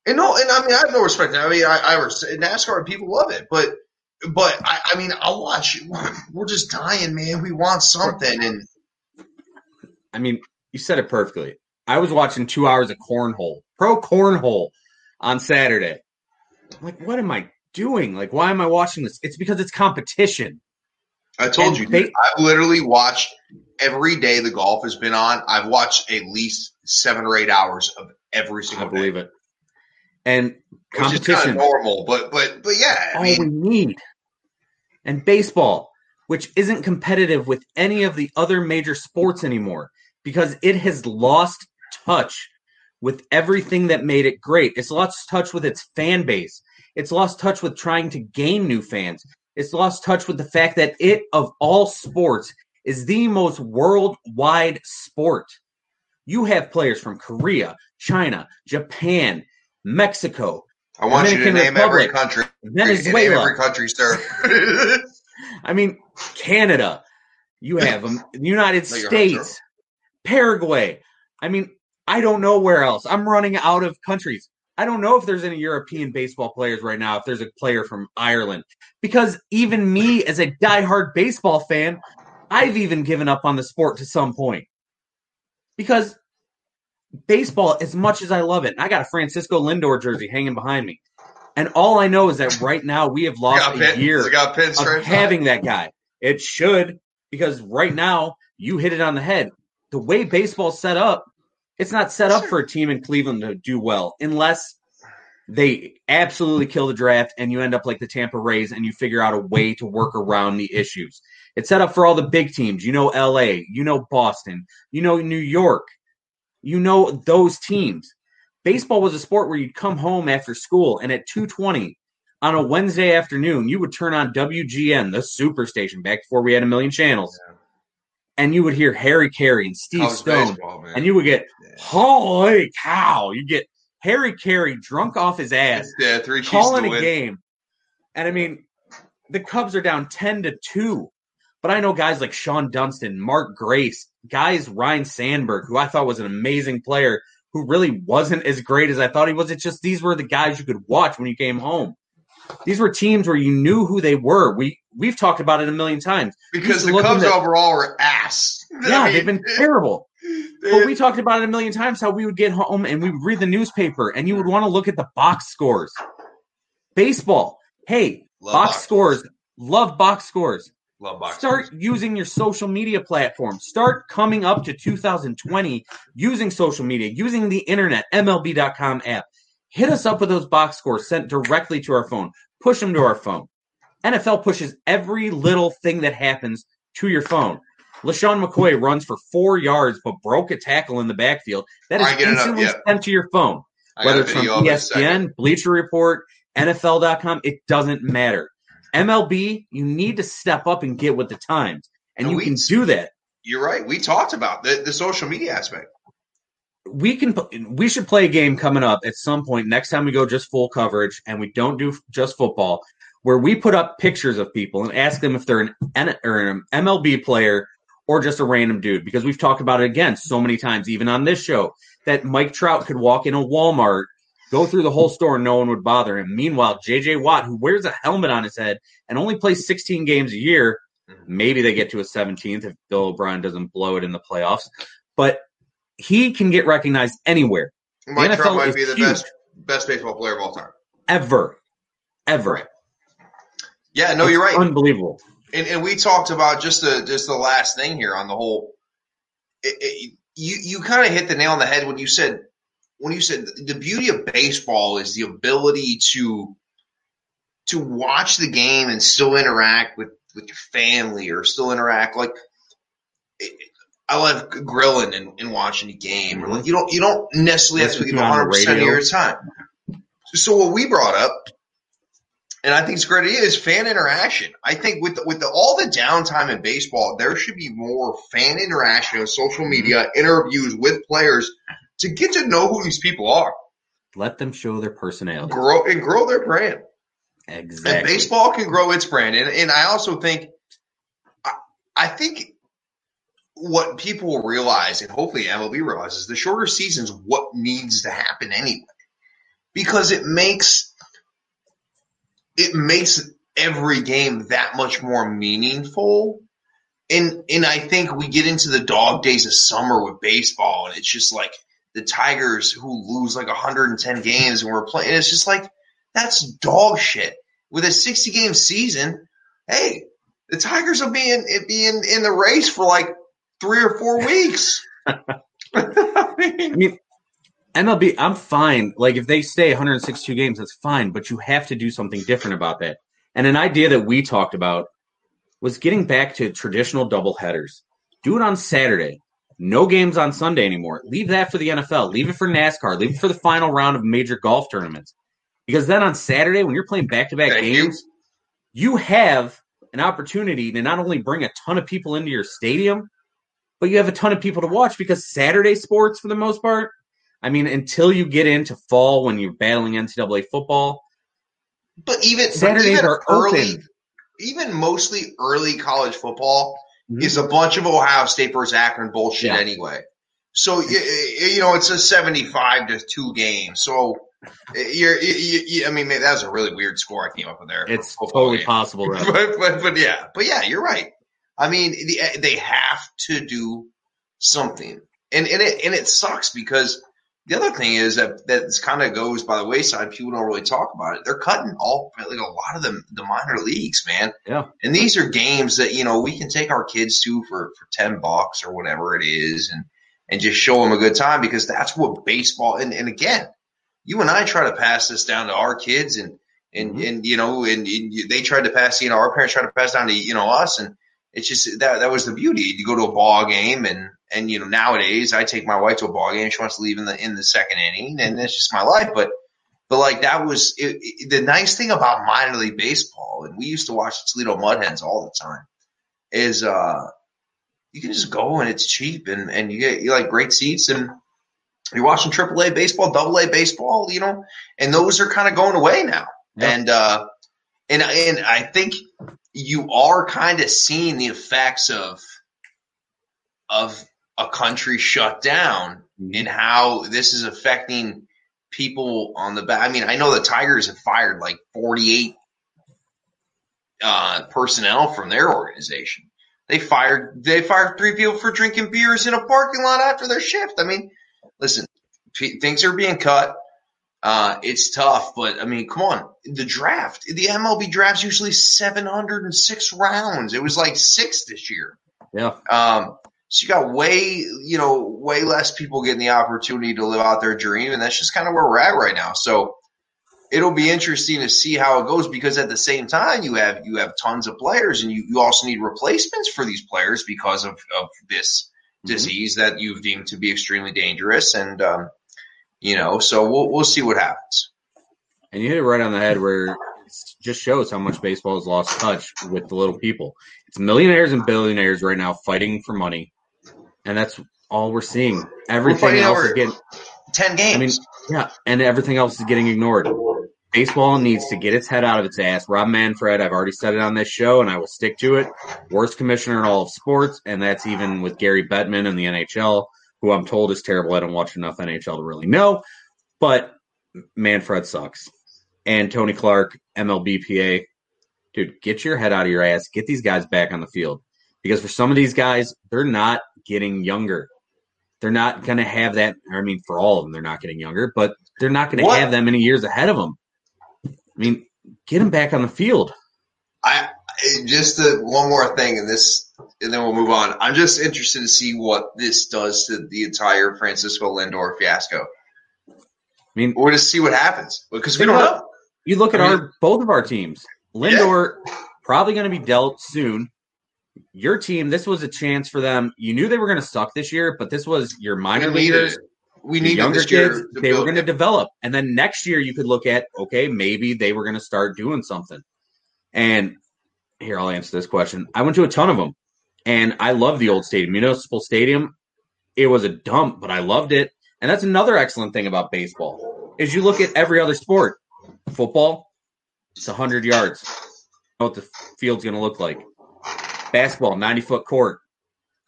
And no, and I mean, I have no respect. I mean, I, I NASCAR people love it, but but I, I mean, I'll watch. We're just dying, man. We want something, and I mean, you said it perfectly. I was watching two hours of cornhole, pro cornhole, on Saturday. I'm like, what am I doing? Like, why am I watching this? It's because it's competition. I told and you, they, I've literally watched every day the golf has been on. I've watched at least seven or eight hours of every single. I believe day. it. And competition, normal, but but but yeah, I all mean, we need. And baseball, which isn't competitive with any of the other major sports anymore, because it has lost touch with everything that made it great. It's lost touch with its fan base. It's lost touch with trying to gain new fans. It's lost touch with the fact that it, of all sports, is the most worldwide sport. You have players from Korea, China, Japan, Mexico. I want Dominican you to name Republic, every country. Venezuela. Name every country, sir. I mean, Canada. You have them. United States, Paraguay. I mean, I don't know where else. I'm running out of countries. I don't know if there's any European baseball players right now, if there's a player from Ireland. Because even me, as a diehard baseball fan, I've even given up on the sport to some point. Because baseball, as much as I love it, I got a Francisco Lindor jersey hanging behind me. And all I know is that right now we have lost a pin, year of having that guy. It should, because right now you hit it on the head. The way baseball's set up, it's not set up for a team in Cleveland to do well unless they absolutely kill the draft and you end up like the Tampa Rays and you figure out a way to work around the issues. It's set up for all the big teams. You know LA, you know Boston, you know New York, you know those teams. Baseball was a sport where you'd come home after school and at 220 on a Wednesday afternoon, you would turn on WGN, the superstation, back before we had a million channels. Yeah and you would hear Harry Caray and Steve Stone, and you would get yeah. holy cow! You get Harry Caray drunk off his ass, yeah, three calling a game, and I mean, the Cubs are down ten to two, but I know guys like Shawon Dunston, Mark Grace, guys Ryne Sandberg, who I thought was an amazing player, who really wasn't as great as I thought he was. It's just these were the guys you could watch when you came home. These were teams where you knew who they were. We we've talked about it a million times. Because the Cubs overall are ass. Yeah, I mean, they've been terrible. But we talked about it a million times how we would get home and we would read the newspaper and you would want to look at the box scores. Baseball. Hey, box, box scores. Love box scores. Love box Start scores. using your social media platform. Start coming up to 2020 using social media, using the internet, MLB.com app. Hit us up with those box scores sent directly to our phone. Push them to our phone. NFL pushes every little thing that happens to your phone. LeSean McCoy runs for four yards but broke a tackle in the backfield. That is instantly sent to your phone. Whether it's from ESPN, Bleacher Report, NFL.com, it doesn't matter. MLB, you need to step up and get with the times. And, and you we, can do that. You're right. We talked about the, the social media aspect. We can we should play a game coming up at some point next time we go just full coverage and we don't do just football where we put up pictures of people and ask them if they're an, N- or an MLB player or just a random dude because we've talked about it again so many times, even on this show, that Mike Trout could walk in a Walmart, go through the whole store, and no one would bother him. Meanwhile, JJ Watt, who wears a helmet on his head and only plays 16 games a year, mm-hmm. maybe they get to a 17th if Bill O'Brien doesn't blow it in the playoffs, but he can get recognized anywhere. Mike Trout might be the huge. best best baseball player of all time. Ever. Ever. Yeah, no, it's you're right. Unbelievable and, and we talked about just the just the last thing here on the whole. It, it, you you kind of hit the nail on the head when you said when you said the beauty of baseball is the ability to to watch the game and still interact with with your family or still interact like I love grilling and, and watching a game or like mm-hmm. you don't you don't necessarily have to give 100 percent of your time. So what we brought up and I think it's great idea is fan interaction. I think with the, with the, all the downtime in baseball, there should be more fan interaction on social media, mm-hmm. interviews with players to get to know who these people are. Let them show their personality. Grow and grow their brand. Exactly. And baseball can grow its brand. And, and I also think, I, I think what people will realize, and hopefully MLB realizes, the shorter seasons what needs to happen anyway, because it makes it makes every game that much more meaningful. And and I think we get into the dog days of summer with baseball, and it's just like the Tigers who lose like 110 games, and we're playing. It's just like that's dog shit. With a 60 game season, hey, the Tigers will be in be in, in the race for like three or four weeks. I mean, MLB, I'm fine. Like if they stay 162 games, that's fine. But you have to do something different about that. And an idea that we talked about was getting back to traditional double headers. Do it on Saturday. No games on Sunday anymore. Leave that for the NFL. Leave it for NASCAR. Leave it for the final round of major golf tournaments. Because then on Saturday, when you're playing back to back games, you. you have an opportunity to not only bring a ton of people into your stadium, but you have a ton of people to watch because Saturday sports, for the most part, I mean, until you get into fall when you're battling NCAA football, but even Saturdays even are early, open. even mostly early college football Mhm. is a bunch of Ohio State versus Akron bullshit Yeah. anyway. So you, you know it's a seventy-five to two game. So you're, you, you, I mean, that was a really weird score I came up with there. It's totally game. possible. That but, but but yeah, but yeah, you're right. I mean, they have to do something, and and it and it sucks because the other thing is that that kind of goes by the wayside. People don't really talk about it. They're cutting all like a lot of the the minor leagues, man. Yeah. And these are games that you know we can take our kids to for for ten bucks or whatever it is, and and just show them a good time because that's what baseball. And and again, you and I try to pass this down to our kids, and and Mhm. and you know, and, and they tried to pass. You know, our parents tried to pass down to you know us, and it's just that that was the beauty. You go to a ball game, and and you know nowadays I take my wife to a ball game. She wants to leave in the in the second inning, and that's just my life. But but like that was it, it- the nice thing about minor league baseball, and we used to watch the Toledo Mud Hens all the time. Is uh you can just go and it's cheap, and and you get you like great seats, and you're watching AAA baseball, Double A baseball, you know, and those are kind of going away now. Yeah. And uh and and I think you are kind of seeing the effects of of a country shut down and how this is affecting people on the back. I mean, I know the Tigers have fired like 48 uh, personnel from their organization. They fired they fired three people for drinking beers in a parking lot after their shift. I mean, listen, p- things are being cut. Uh, it's tough, but I mean, come on. The draft, the MLB draft's usually 706 rounds. It was like six this year. Yeah. Um, so you got way, you know, way less people getting the opportunity to live out their dream, and that's just kind of where we're at right now. So it'll be interesting to see how it goes because at the same time you have you have tons of players, and you, you also need replacements for these players because of of this Mhm. disease that you've deemed to be extremely dangerous, and um, you know, so we'll we'll see what happens. And you hit it right on the head where it just shows how much baseball has lost touch with the little people. It's millionaires and billionaires right now fighting for money. And that's all we're seeing. Everything fighting else is getting Ten games. I mean, yeah, and everything else is getting ignored. Baseball needs to get its head out of its ass. Rob Manfred, I've already said it on this show, and I will stick to it. Worst commissioner in all of sports, and that's even with Gary Bettman in the NHL, who I'm told is terrible. I don't watch enough NHL to really know, but Manfred sucks. And Tony Clark, MLBPA, dude, get your head out of your ass. Get these guys back on the field because for some of these guys, they're not getting younger. They're not going to have that. I mean, for all of them, they're not getting younger, but they're not going to have that many years ahead of them. I mean, get them back on the field. I just the one more thing, and this, and then we'll move on. I'm just interested to see what this does to the entire Francisco Lindor fiasco, I mean, or to see what happens because we don't know. you look at I mean- our both of our teams. Lindor probably going to be dealt soon. Your team, this was a chance for them. You knew they were going to suck this year, but this was your minor We needed We need younger kids, they were going to develop. And then next year, you could look at, okay, maybe they were going to start doing something. And here, I'll answer this question. I went to a ton of them, and I love the old stadium, Municipal Stadium. It was a dump, but I loved it. And that's another excellent thing about baseball. is you look at every other sport. Football, it's 100 yards. what the field's going to look like. Basketball, 90 foot court.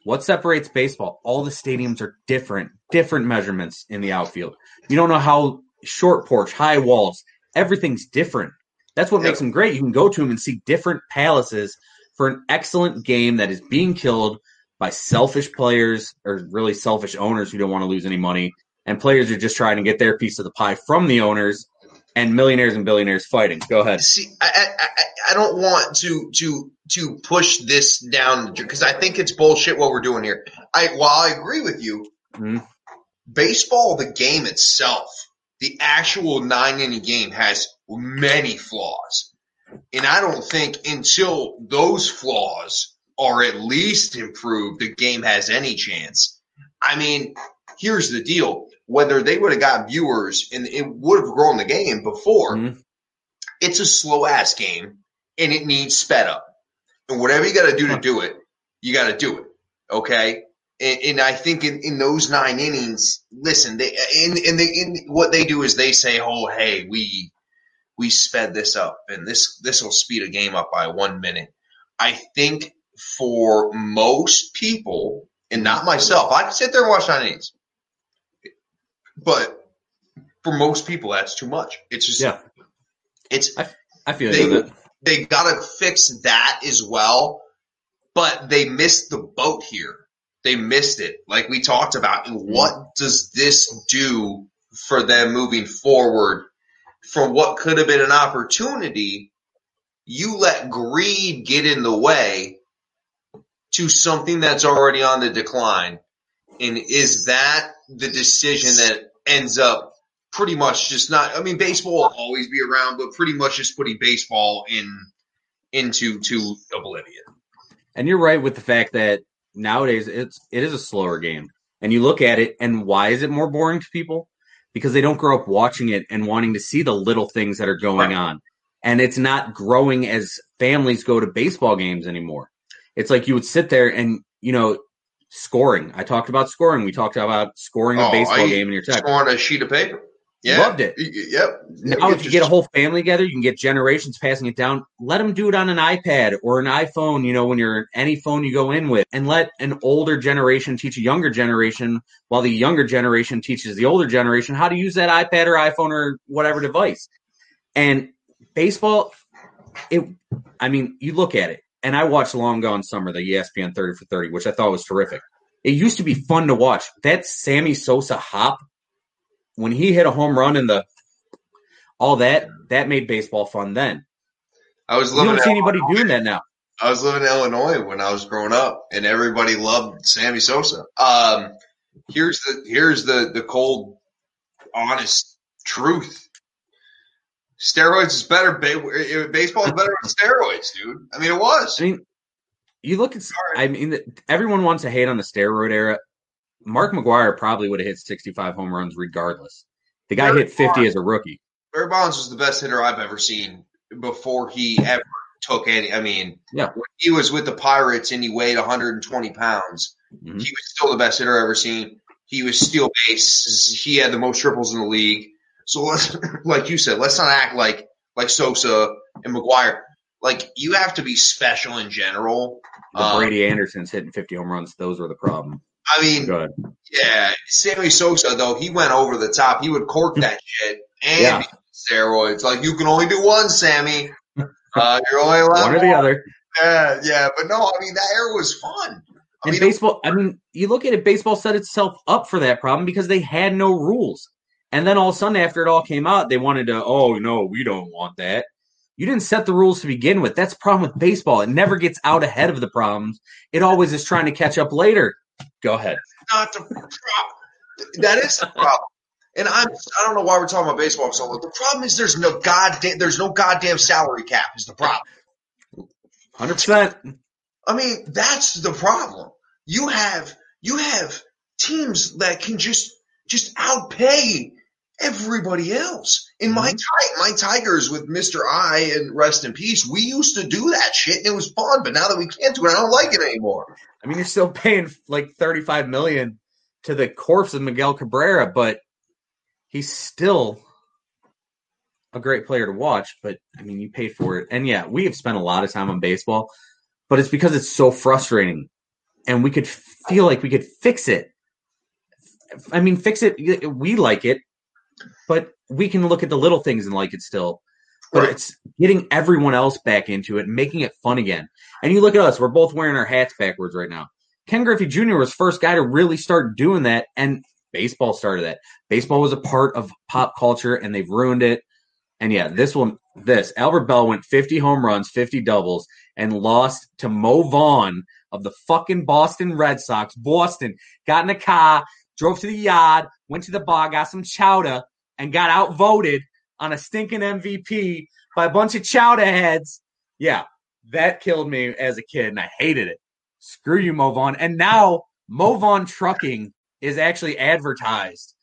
What separates baseball? All the stadiums are different, different measurements in the outfield. You don't know how short porch, high walls, everything's different. That's what makes them great. You can go to them and see different palaces for an excellent game that is being killed by selfish players or really selfish owners who don't want to lose any money. And players are just trying to get their piece of the pie from the owners and millionaires and billionaires fighting. Go ahead. See, I, I, I don't want to to to push this down because I think it's bullshit what we're doing here. I while I agree with you, mm-hmm. baseball, the game itself, the actual nine inning game has many flaws, and I don't think until those flaws are at least improved, the game has any chance. I mean, here's the deal: whether they would have got viewers and it would have grown the game before, mm-hmm. it's a slow ass game and it needs sped up. And whatever you got to do to do it, you got to do it. Okay. And, and, I think in, in those nine innings, listen, they, in, in, the, in what they do is they say, Oh, hey, we, we sped this up and this, this will speed a game up by one minute. I think for most people and not myself, I can sit there and watch nine innings, but for most people, that's too much. It's just, yeah, it's, I, I feel they, they got to fix that as well. But they missed the boat here. They missed it, like we talked about. And what does this do for them moving forward from what could have been an opportunity? You let greed get in the way to something that's already on the decline. And is that the decision that ends up pretty much just not. I mean, baseball will always be around, but pretty much just putting baseball in into to oblivion. And you're right with the fact that nowadays it's it is a slower game. And you look at it, and why is it more boring to people? Because they don't grow up watching it and wanting to see the little things that are going right. on. And it's not growing as families go to baseball games anymore. It's like you would sit there and, you know, scoring. I talked about scoring. We talked about scoring a oh, baseball I game in your text. Scoring a sheet of paper. Yeah. Loved it. Yep. Now, if you get a whole family together, you can get generations passing it down. Let them do it on an iPad or an iPhone, you know, when you're any phone you go in with, and let an older generation teach a younger generation while the younger generation teaches the older generation how to use that iPad or iPhone or whatever device. And baseball, it, I mean, you look at it, and I watched Long Gone Summer, the ESPN 30 for 30, which I thought was terrific. It used to be fun to watch. That Sammy Sosa hop when he hit a home run in the all that that made baseball fun then. I was living. You don't see anybody doing that now. I was living in Illinois when I was growing up, and everybody loved Sammy Sosa. Um, here's the here's the the cold, honest truth. Steroids is better. Baseball is better than steroids, dude. I mean, it was. I mean, you look at. I mean, everyone wants to hate on the steroid era. Mark McGwire probably would have hit 65 home runs regardless. The guy Barry hit 50 Bonds, as a rookie. Barry Bonds was the best hitter I've ever seen before he ever took any. I mean, yeah, when he was with the Pirates and he weighed 120 pounds, mm-hmm. he was still the best hitter I've ever seen. He was steal base. He had the most triples in the league. So let's, like you said, let's not act like like Sosa and McGwire. Like you have to be special in general. The um, Brady Andersons hitting 50 home runs; those were the problem. I mean, yeah, Sammy Sosa though he went over the top. He would cork that shit and yeah. steroids. Like you can only do one, Sammy. Uh, you're only allowed one or the other. Yeah, yeah, but no, I mean that era was fun. I and mean, baseball, I mean, you look at it, baseball set itself up for that problem because they had no rules. And then all of a sudden, after it all came out, they wanted to, oh, no, we don't want that. You didn't set the rules to begin with. That's the problem with baseball. It never gets out ahead of the problems. It always is trying to catch up later. Go ahead. Not the problem. That is the problem. And I'm I don't know why we're talking about baseball so much. The problem is there's no goddamn there's no goddamn salary cap is the problem. Hundred percent. I mean, that's the problem. You have you have teams that can just just outpay everybody else. In my mm-hmm. my Tigers with Mr. I and rest in peace, we used to do that shit and it was fun, but now that we can't do it, I don't like it anymore. I mean, you're still paying like 35 million to the corpse of Miguel Cabrera, but he's still a great player to watch, but I mean, you paid for it. And yeah, we have spent a lot of time on baseball, but it's because it's so frustrating and we could feel like we could fix it. I mean, fix it. We like it, but we can look at the little things and like it still. But right. it's getting everyone else back into it, making it fun again. And you look at us; we're both wearing our hats backwards right now. Ken Griffey Jr. was first guy to really start doing that, and baseball started that. Baseball was a part of pop culture, and they've ruined it. And yeah, this one, this Albert Belle went 50 home runs, 50 doubles, and lost to Mo Vaughn of the fucking Boston Red Sox. Boston got in a car, drove to the yard, went to the bar, got some chowder, and got outvoted on a stinking MVP by a bunch of chowder heads. Yeah, that killed me as a kid, and I hated it. Screw you, Mo Vaughn. And now Mo Vaughn Trucking is actually advertised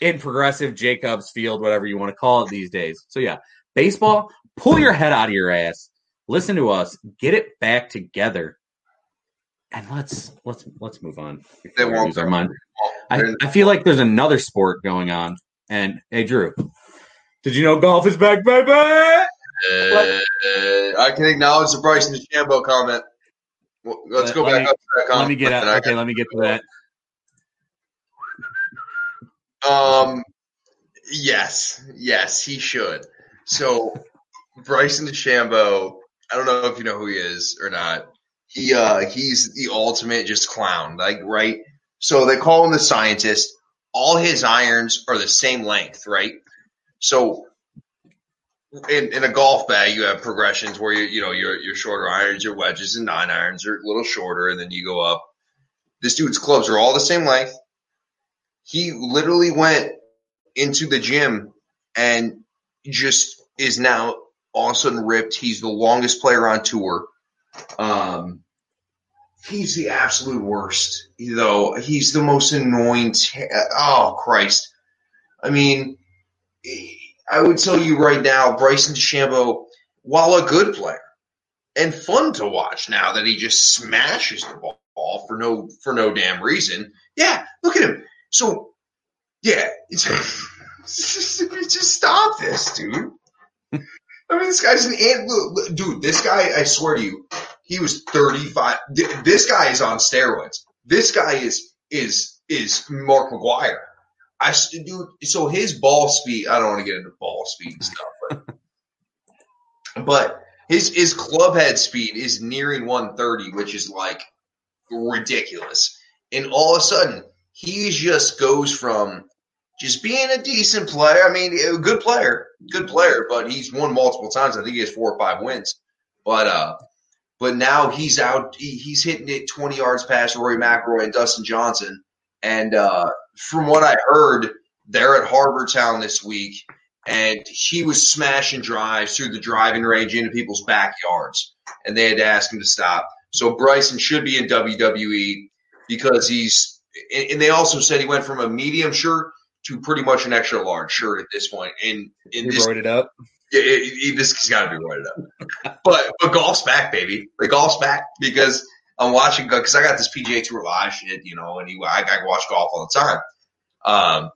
in Progressive Jacobs Field, whatever you want to call it these days. So yeah, baseball, pull your head out of your ass. Listen to us. Get it back together and let's let's let's move on. They won't lose our mind. I, I feel like there's another sport going on. And hey, Drew, did you know golf is back, baby? Uh, I can acknowledge the Bryson DeChambeau comment. let's go back me, up to that comment. Let me get out. Okay, let me get to that. Um, yes, yes, he should. So, Bryson DeChambeau. I don't know if you know who he is or not he uh he's the ultimate just clown, like right. So they call him the scientist. All his irons are the same length, right? So in, in a golf bag, you have progressions where you you know your your shorter irons, your wedges, and nine irons are a little shorter, and then you go up. This dude's clubs are all the same length. He literally went into the gym and just is now all of a sudden ripped. He's the longest player on tour. Um, he's the absolute worst, though. He's the most annoying. T- oh Christ! I mean, I would tell you right now, Bryson DeChambeau, while a good player and fun to watch, now that he just smashes the ball for no for no damn reason. Yeah, look at him. So, yeah, just stop this, dude. I mean, this guy's an ant. Dude, this guy, I swear to you, he was 35. This guy is on steroids. This guy is, is, is Mark McGwire. I, dude, so his ball speed, I don't want to get into ball speed and stuff, but, but his, his club head speed is nearing 130, which is like ridiculous. And all of a sudden, he just goes from just being a decent player. I mean, a good player, good player, but he's won multiple times. I think he has four or five wins. But uh, but now he's out. He, he's hitting it 20 yards past Rory McIlroy and Dustin Johnson. And uh, from what I heard, they're at Harbour Town this week, and he was smashing drives through the driving range into people's backyards, and they had to ask him to stop. So Bryson should be in WWE because he's. And they also said he went from a medium shirt to pretty much an extra large shirt at this point. And, and this, it up. Yeah, it, this has got to be roided up. but but golf's back, baby. The golf's back because I'm watching because I got this PGA Tour live shit, you know, and he, I, I watch golf all the time. Um,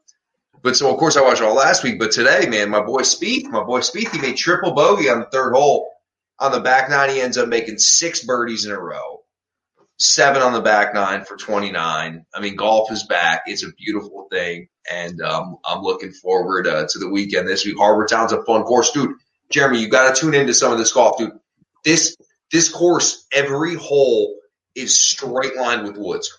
but so of course I watched all last week. But today, man, my boy Spieth, my boy Spieth, he made triple bogey on the third hole. On the back nine, he ends up making six birdies in a row seven on the back nine for 29. I mean, golf is back. It's a beautiful thing. And um, I'm looking forward uh, to the weekend this week. Harbour Town's a fun course. Dude, Jeremy, you got to tune into some of this golf, dude. This, this course, every hole is straight line with woods.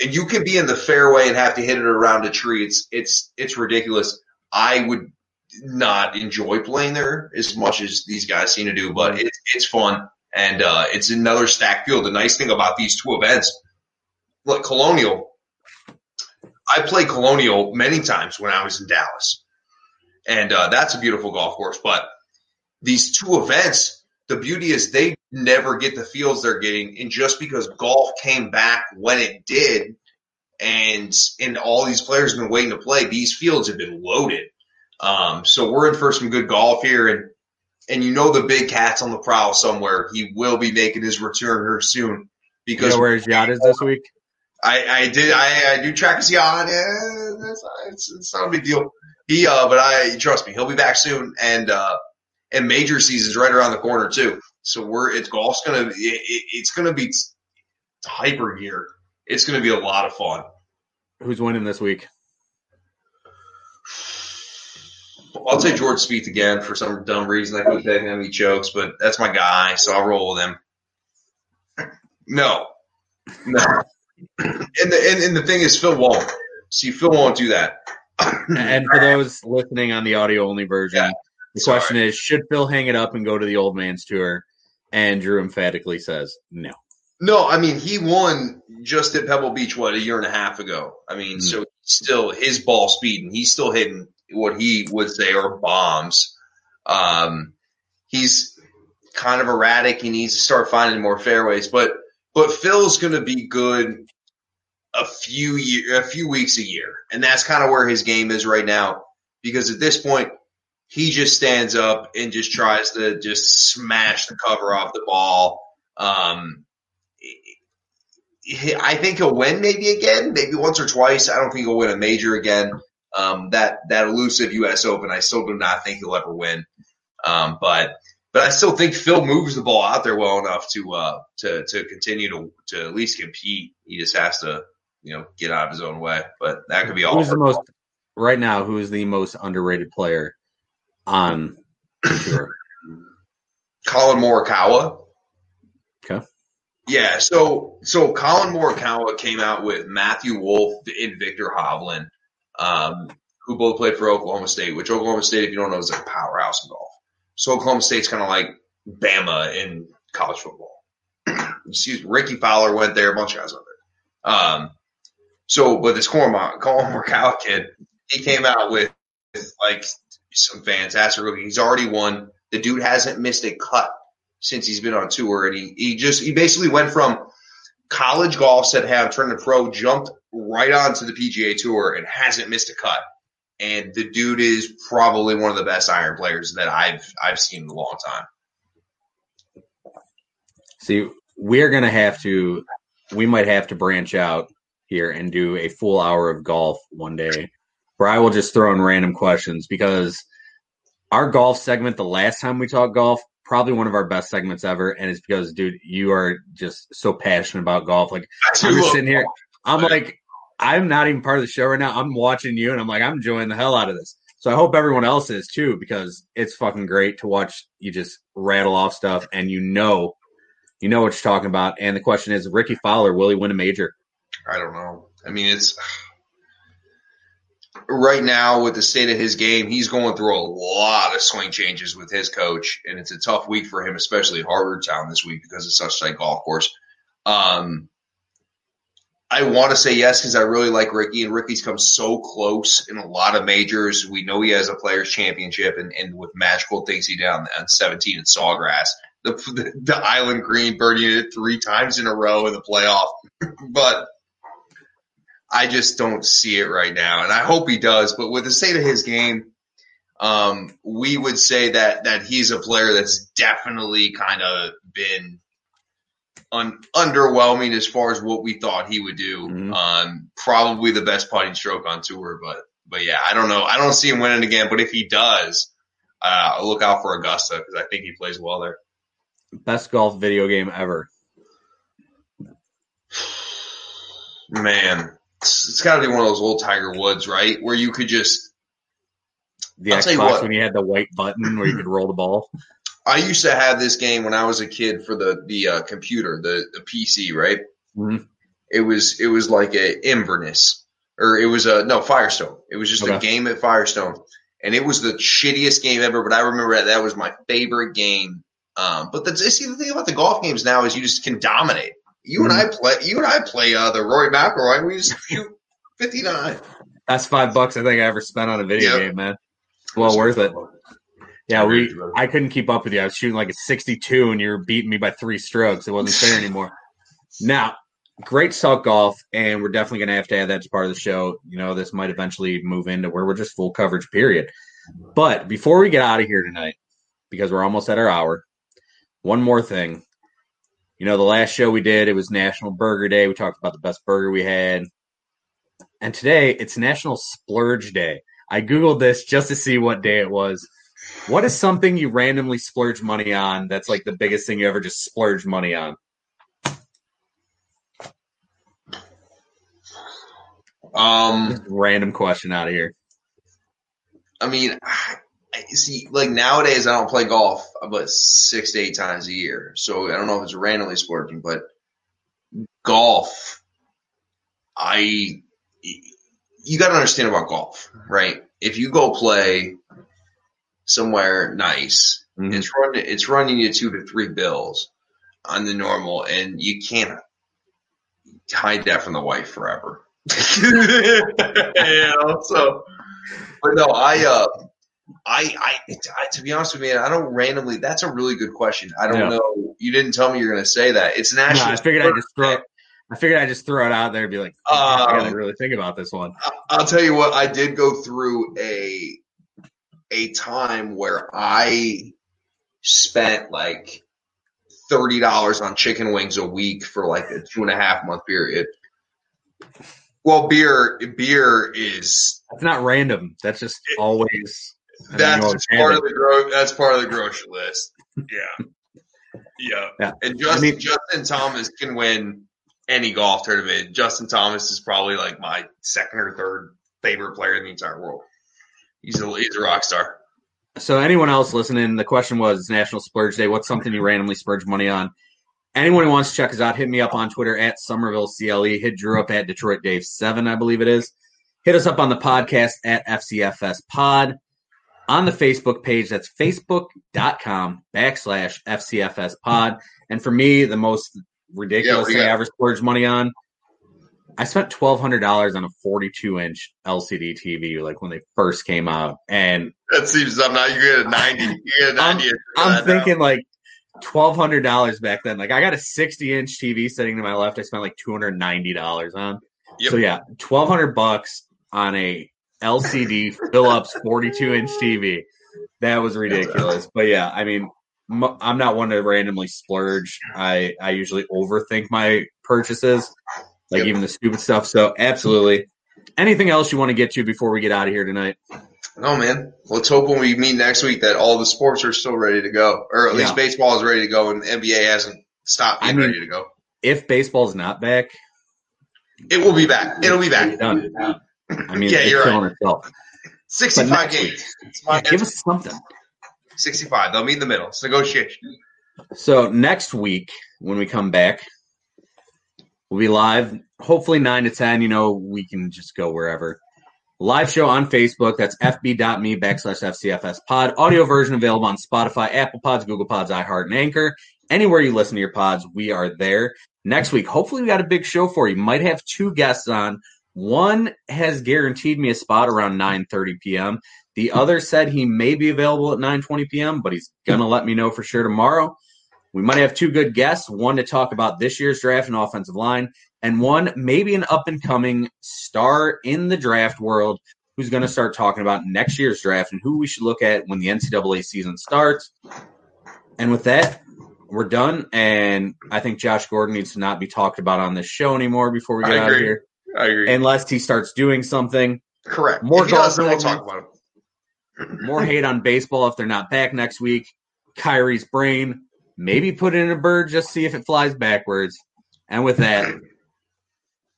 And you can be in the fairway and have to hit it around a tree. It's, it's, it's ridiculous. I would not enjoy playing there as much as these guys seem to do, but it's, it's fun and uh, it's another stacked field. The nice thing about these two events, like Colonial, I played Colonial many times when I was in Dallas, and uh, that's a beautiful golf course. But these two events, the beauty is they never get the fields they're getting, and just because golf came back when it did, and and all these players have been waiting to play, these fields have been loaded. Um, so we're in for some good golf here, and and you know the big cat's on the prowl somewhere. He will be making his return here soon. Because you know where his yacht is this week? I, I did I, I do track his yacht. Yeah, that's, it's, it's not a big deal. He, uh, but I trust me, he'll be back soon, and uh, and major season's right around the corner too. So we're it's golf's gonna it, it's gonna be hyper gear. It's gonna be a lot of fun. Who's winning this week? I'll say George Spieth again for some dumb reason. I could take him, he chokes, but that's my guy, so I'll roll with him. No, no. And the and, and the thing is, Phil won't. See, Phil won't do that. and for those listening on the audio only version, yeah, the question is: Should Phil hang it up and go to the old man's tour? And Drew emphatically says no. No, I mean he won just at Pebble Beach what a year and a half ago. I mean, mm-hmm. so still his ball speed and he's still hitting what he would say are bombs. Um, he's kind of erratic. He needs to start finding more fairways, but but Phil's going to be good a few year, a few weeks a year, and that's kind of where his game is right now. Because at this point, he just stands up and just tries to just smash the cover off the ball. Um, I think he'll win maybe again, maybe once or twice. I don't think he'll win a major again. Um, that that elusive U.S. Open, I still do not think he'll ever win. Um, but but I still think Phil moves the ball out there well enough to uh, to to continue to to at least compete. He just has to you know get out of his own way. But that could be all. Who's the most right now? Who is the most underrated player on tour? Collin Morikawa. Okay. Yeah, so so Collin Morikawa came out with Matthew Wolff and Viktor Hovland, um, who both played for Oklahoma State. Which Oklahoma State, if you don't know, is a powerhouse in golf. So Oklahoma State's kind of like Bama in college football. Excuse me, Rickie Fowler went there, a bunch of guys went there. Um, so, but this Collin Morikawa kid, he came out with, with like some fantastic rookie. He's already won. The dude hasn't missed a cut since he's been on tour, and he he just he basically went from college golf said have turned to pro, jumped right onto the PGA Tour, and hasn't missed a cut and the dude is probably one of the best iron players that I've I've seen in a long time. See, we're gonna have to, we might have to branch out here and do a full hour of golf one day, where I will just throw in random questions because our golf segment, the last time we talked golf, probably one of our best segments ever, and it's because, dude, you are just so passionate about golf. Like I'm just sitting here, I'm like, I'm not even part of the show right now. I'm watching you and I'm like, I'm enjoying the hell out of this. So I hope everyone else is too, because it's fucking great to watch you just rattle off stuff and you know, you know what you're talking about. And the question is, Rickie Fowler, will he win a major? I don't know. I mean, it's right now with the state of his game, he's going through a lot of swing changes with his coach, and it's a tough week for him, especially at Harbour Town this week because it's such a golf course. Um, I want to say yes because I really like Rickie, and Rickie's come so close in a lot of majors. We know he has a Players Championship, and, and with magical things he on, on 17 at Sawgrass, the, the, the Island Green birdie it three times in a row in the playoff. but I just don't see it right now, and I hope he does. But with the state of his game, um, we would say that that he's a player that's definitely kind of been un- underwhelming as far as what we thought he would do. Mm-hmm. Um, probably the best putting stroke on tour, but but yeah, I don't know. I don't see him winning again. But if he does, uh, look out for Augusta because I think he plays well there. Best golf video game ever. Man, it's, it's got to be one of those old Tiger Woods, right? Where you could just the I'll Xbox when you had the white button where you could roll the ball. I used to have this game when I was a kid for the the uh, computer, the the PC, right? Mm-hmm. It was it was like a Inverness, or it was a no Firestone. It was just okay. a game at Firestone, and it was the shittiest game ever. But I remember that, that was my favorite game. Um, but the see the thing about the golf games now is you just can dominate. You mm-hmm. and I play. You and I play uh, the Rory McIlroy. We just shoot fifty nine. That's five bucks I think I ever spent on a video yep. game, man. Well worth it. Yeah, we. I couldn't keep up with you. I was shooting like a 62, and you were beating me by three strokes. It wasn't fair anymore. Now, great Salk golf, and we're definitely going to have to add that to part of the show. You know, this might eventually move into where we're just full coverage, period. But before we get out of here tonight, because we're almost at our hour, one more thing. You know, the last show we did, it was National Burger Day. We talked about the best burger we had. And today, it's National Splurge Day. I googled this just to see what day it was. What is something you randomly splurge money on? That's like the biggest thing you ever just splurge money on. Um, Random question out of here. I mean, I see, like nowadays I don't play golf but six to eight times a year, so I don't know if it's randomly splurging, but golf, I you got to understand about golf, right? If you go play somewhere nice, Mhm. it's running it's running you two to three bills on the normal, and you can't hide that from the wife forever. you know, so but no, I uh I, I, I, to be honest with you, man, I don't randomly. That's a really good question. I don't Yeah. know. You didn't tell me you're going to say that. It's No, national. I figured I'd just throw. I figured I'd just throw it out there and be like, I gotta Um, really think about this one. I'll tell you what. I did go through a a time where I spent like thirty dollars on chicken wings a week for like a two and a half month period. Well, beer beer is that's not random. That's just always. that's just part of the gro- that's part of the grocery list. Yeah, yeah. Yeah. And Justin I mean- Justin Thomas can win any golf tournament. Justin Thomas is probably like my second or third favorite player in the entire world. He's a he's a rock star. So anyone else listening, the question was National Splurge Day. What's something you randomly splurge money on? Anyone who wants to check us out, hit me up on Twitter at Somerville CLE. Hit Drew up at Detroit Dave Seven, I believe it is. Hit us up on the podcast at FCFS Pod. On the Facebook page, that's facebook.com backslash FCFS Pod. And for me, the most ridiculous Yeah, thing I ever splurged money on, I spent twelve hundred dollars on a forty-two inch LCD TV, like when they first came out, and That seems something. Now you get a ninety. You get a ninety. I'm now. thinking like twelve hundred dollars back then. Like I got a sixty inch TV sitting to my left. I spent like two hundred ninety dollars on. Yep. So yeah, twelve hundred bucks on a LCD Philips forty two inch TV. That was ridiculous. But yeah, I mean, I'm not one to randomly splurge. I I usually overthink my purchases, like Yep. even the stupid stuff. So absolutely. Anything else you want to get to before we get out of here tonight? No, man. Let's hope when we meet next week that all the sports are still ready to go, or at least baseball is ready to go, and the NBA hasn't stopped being I mean- ready to go. If baseball's not back, It will be back. It'll be back. done. I mean, Yeah, it's you're killing itself. Sixty-five games. yeah, give us something. Sixty-five. They'll meet in the middle. It's negotiation. So next week when we come back, we'll be live. Hopefully nine to ten. You know, we can just go wherever. Live show on Facebook. That's fb.me backslash FCFS pod. Audio version available on Spotify, Apple Pods, Google Pods, iHeart, and Anchor. Anywhere you listen to your pods, we are there. Next week, hopefully, we got a big show for you. Might have two guests on. One has guaranteed me a spot around 9:30 p.m. The other said he may be available at 9:20 p.m., but he's gonna let me know for sure tomorrow. We might have two good guests, one to talk about this year's draft and offensive line, and one maybe an up and coming star in the draft world who's going to start talking about next year's draft and who we should look at when the NCAA season starts. And with that, we're done. And I think Josh Gordon needs to not be talked about on this show anymore before we get out of here, I agree. unless he starts doing something. Correct. more if does, we'll talk about. More hate on baseball if they're not back next week. Kyrie's brain, maybe put it in a bird, just see if it flies backwards. And with that,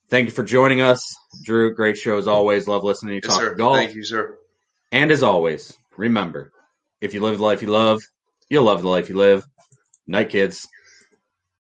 thank you for joining us. Drew, great show as always. Love listening to you Yes, talk sir. golf. Thank you, sir. And as always, remember, if you live the life you love, you'll love the life you live. Night, kids.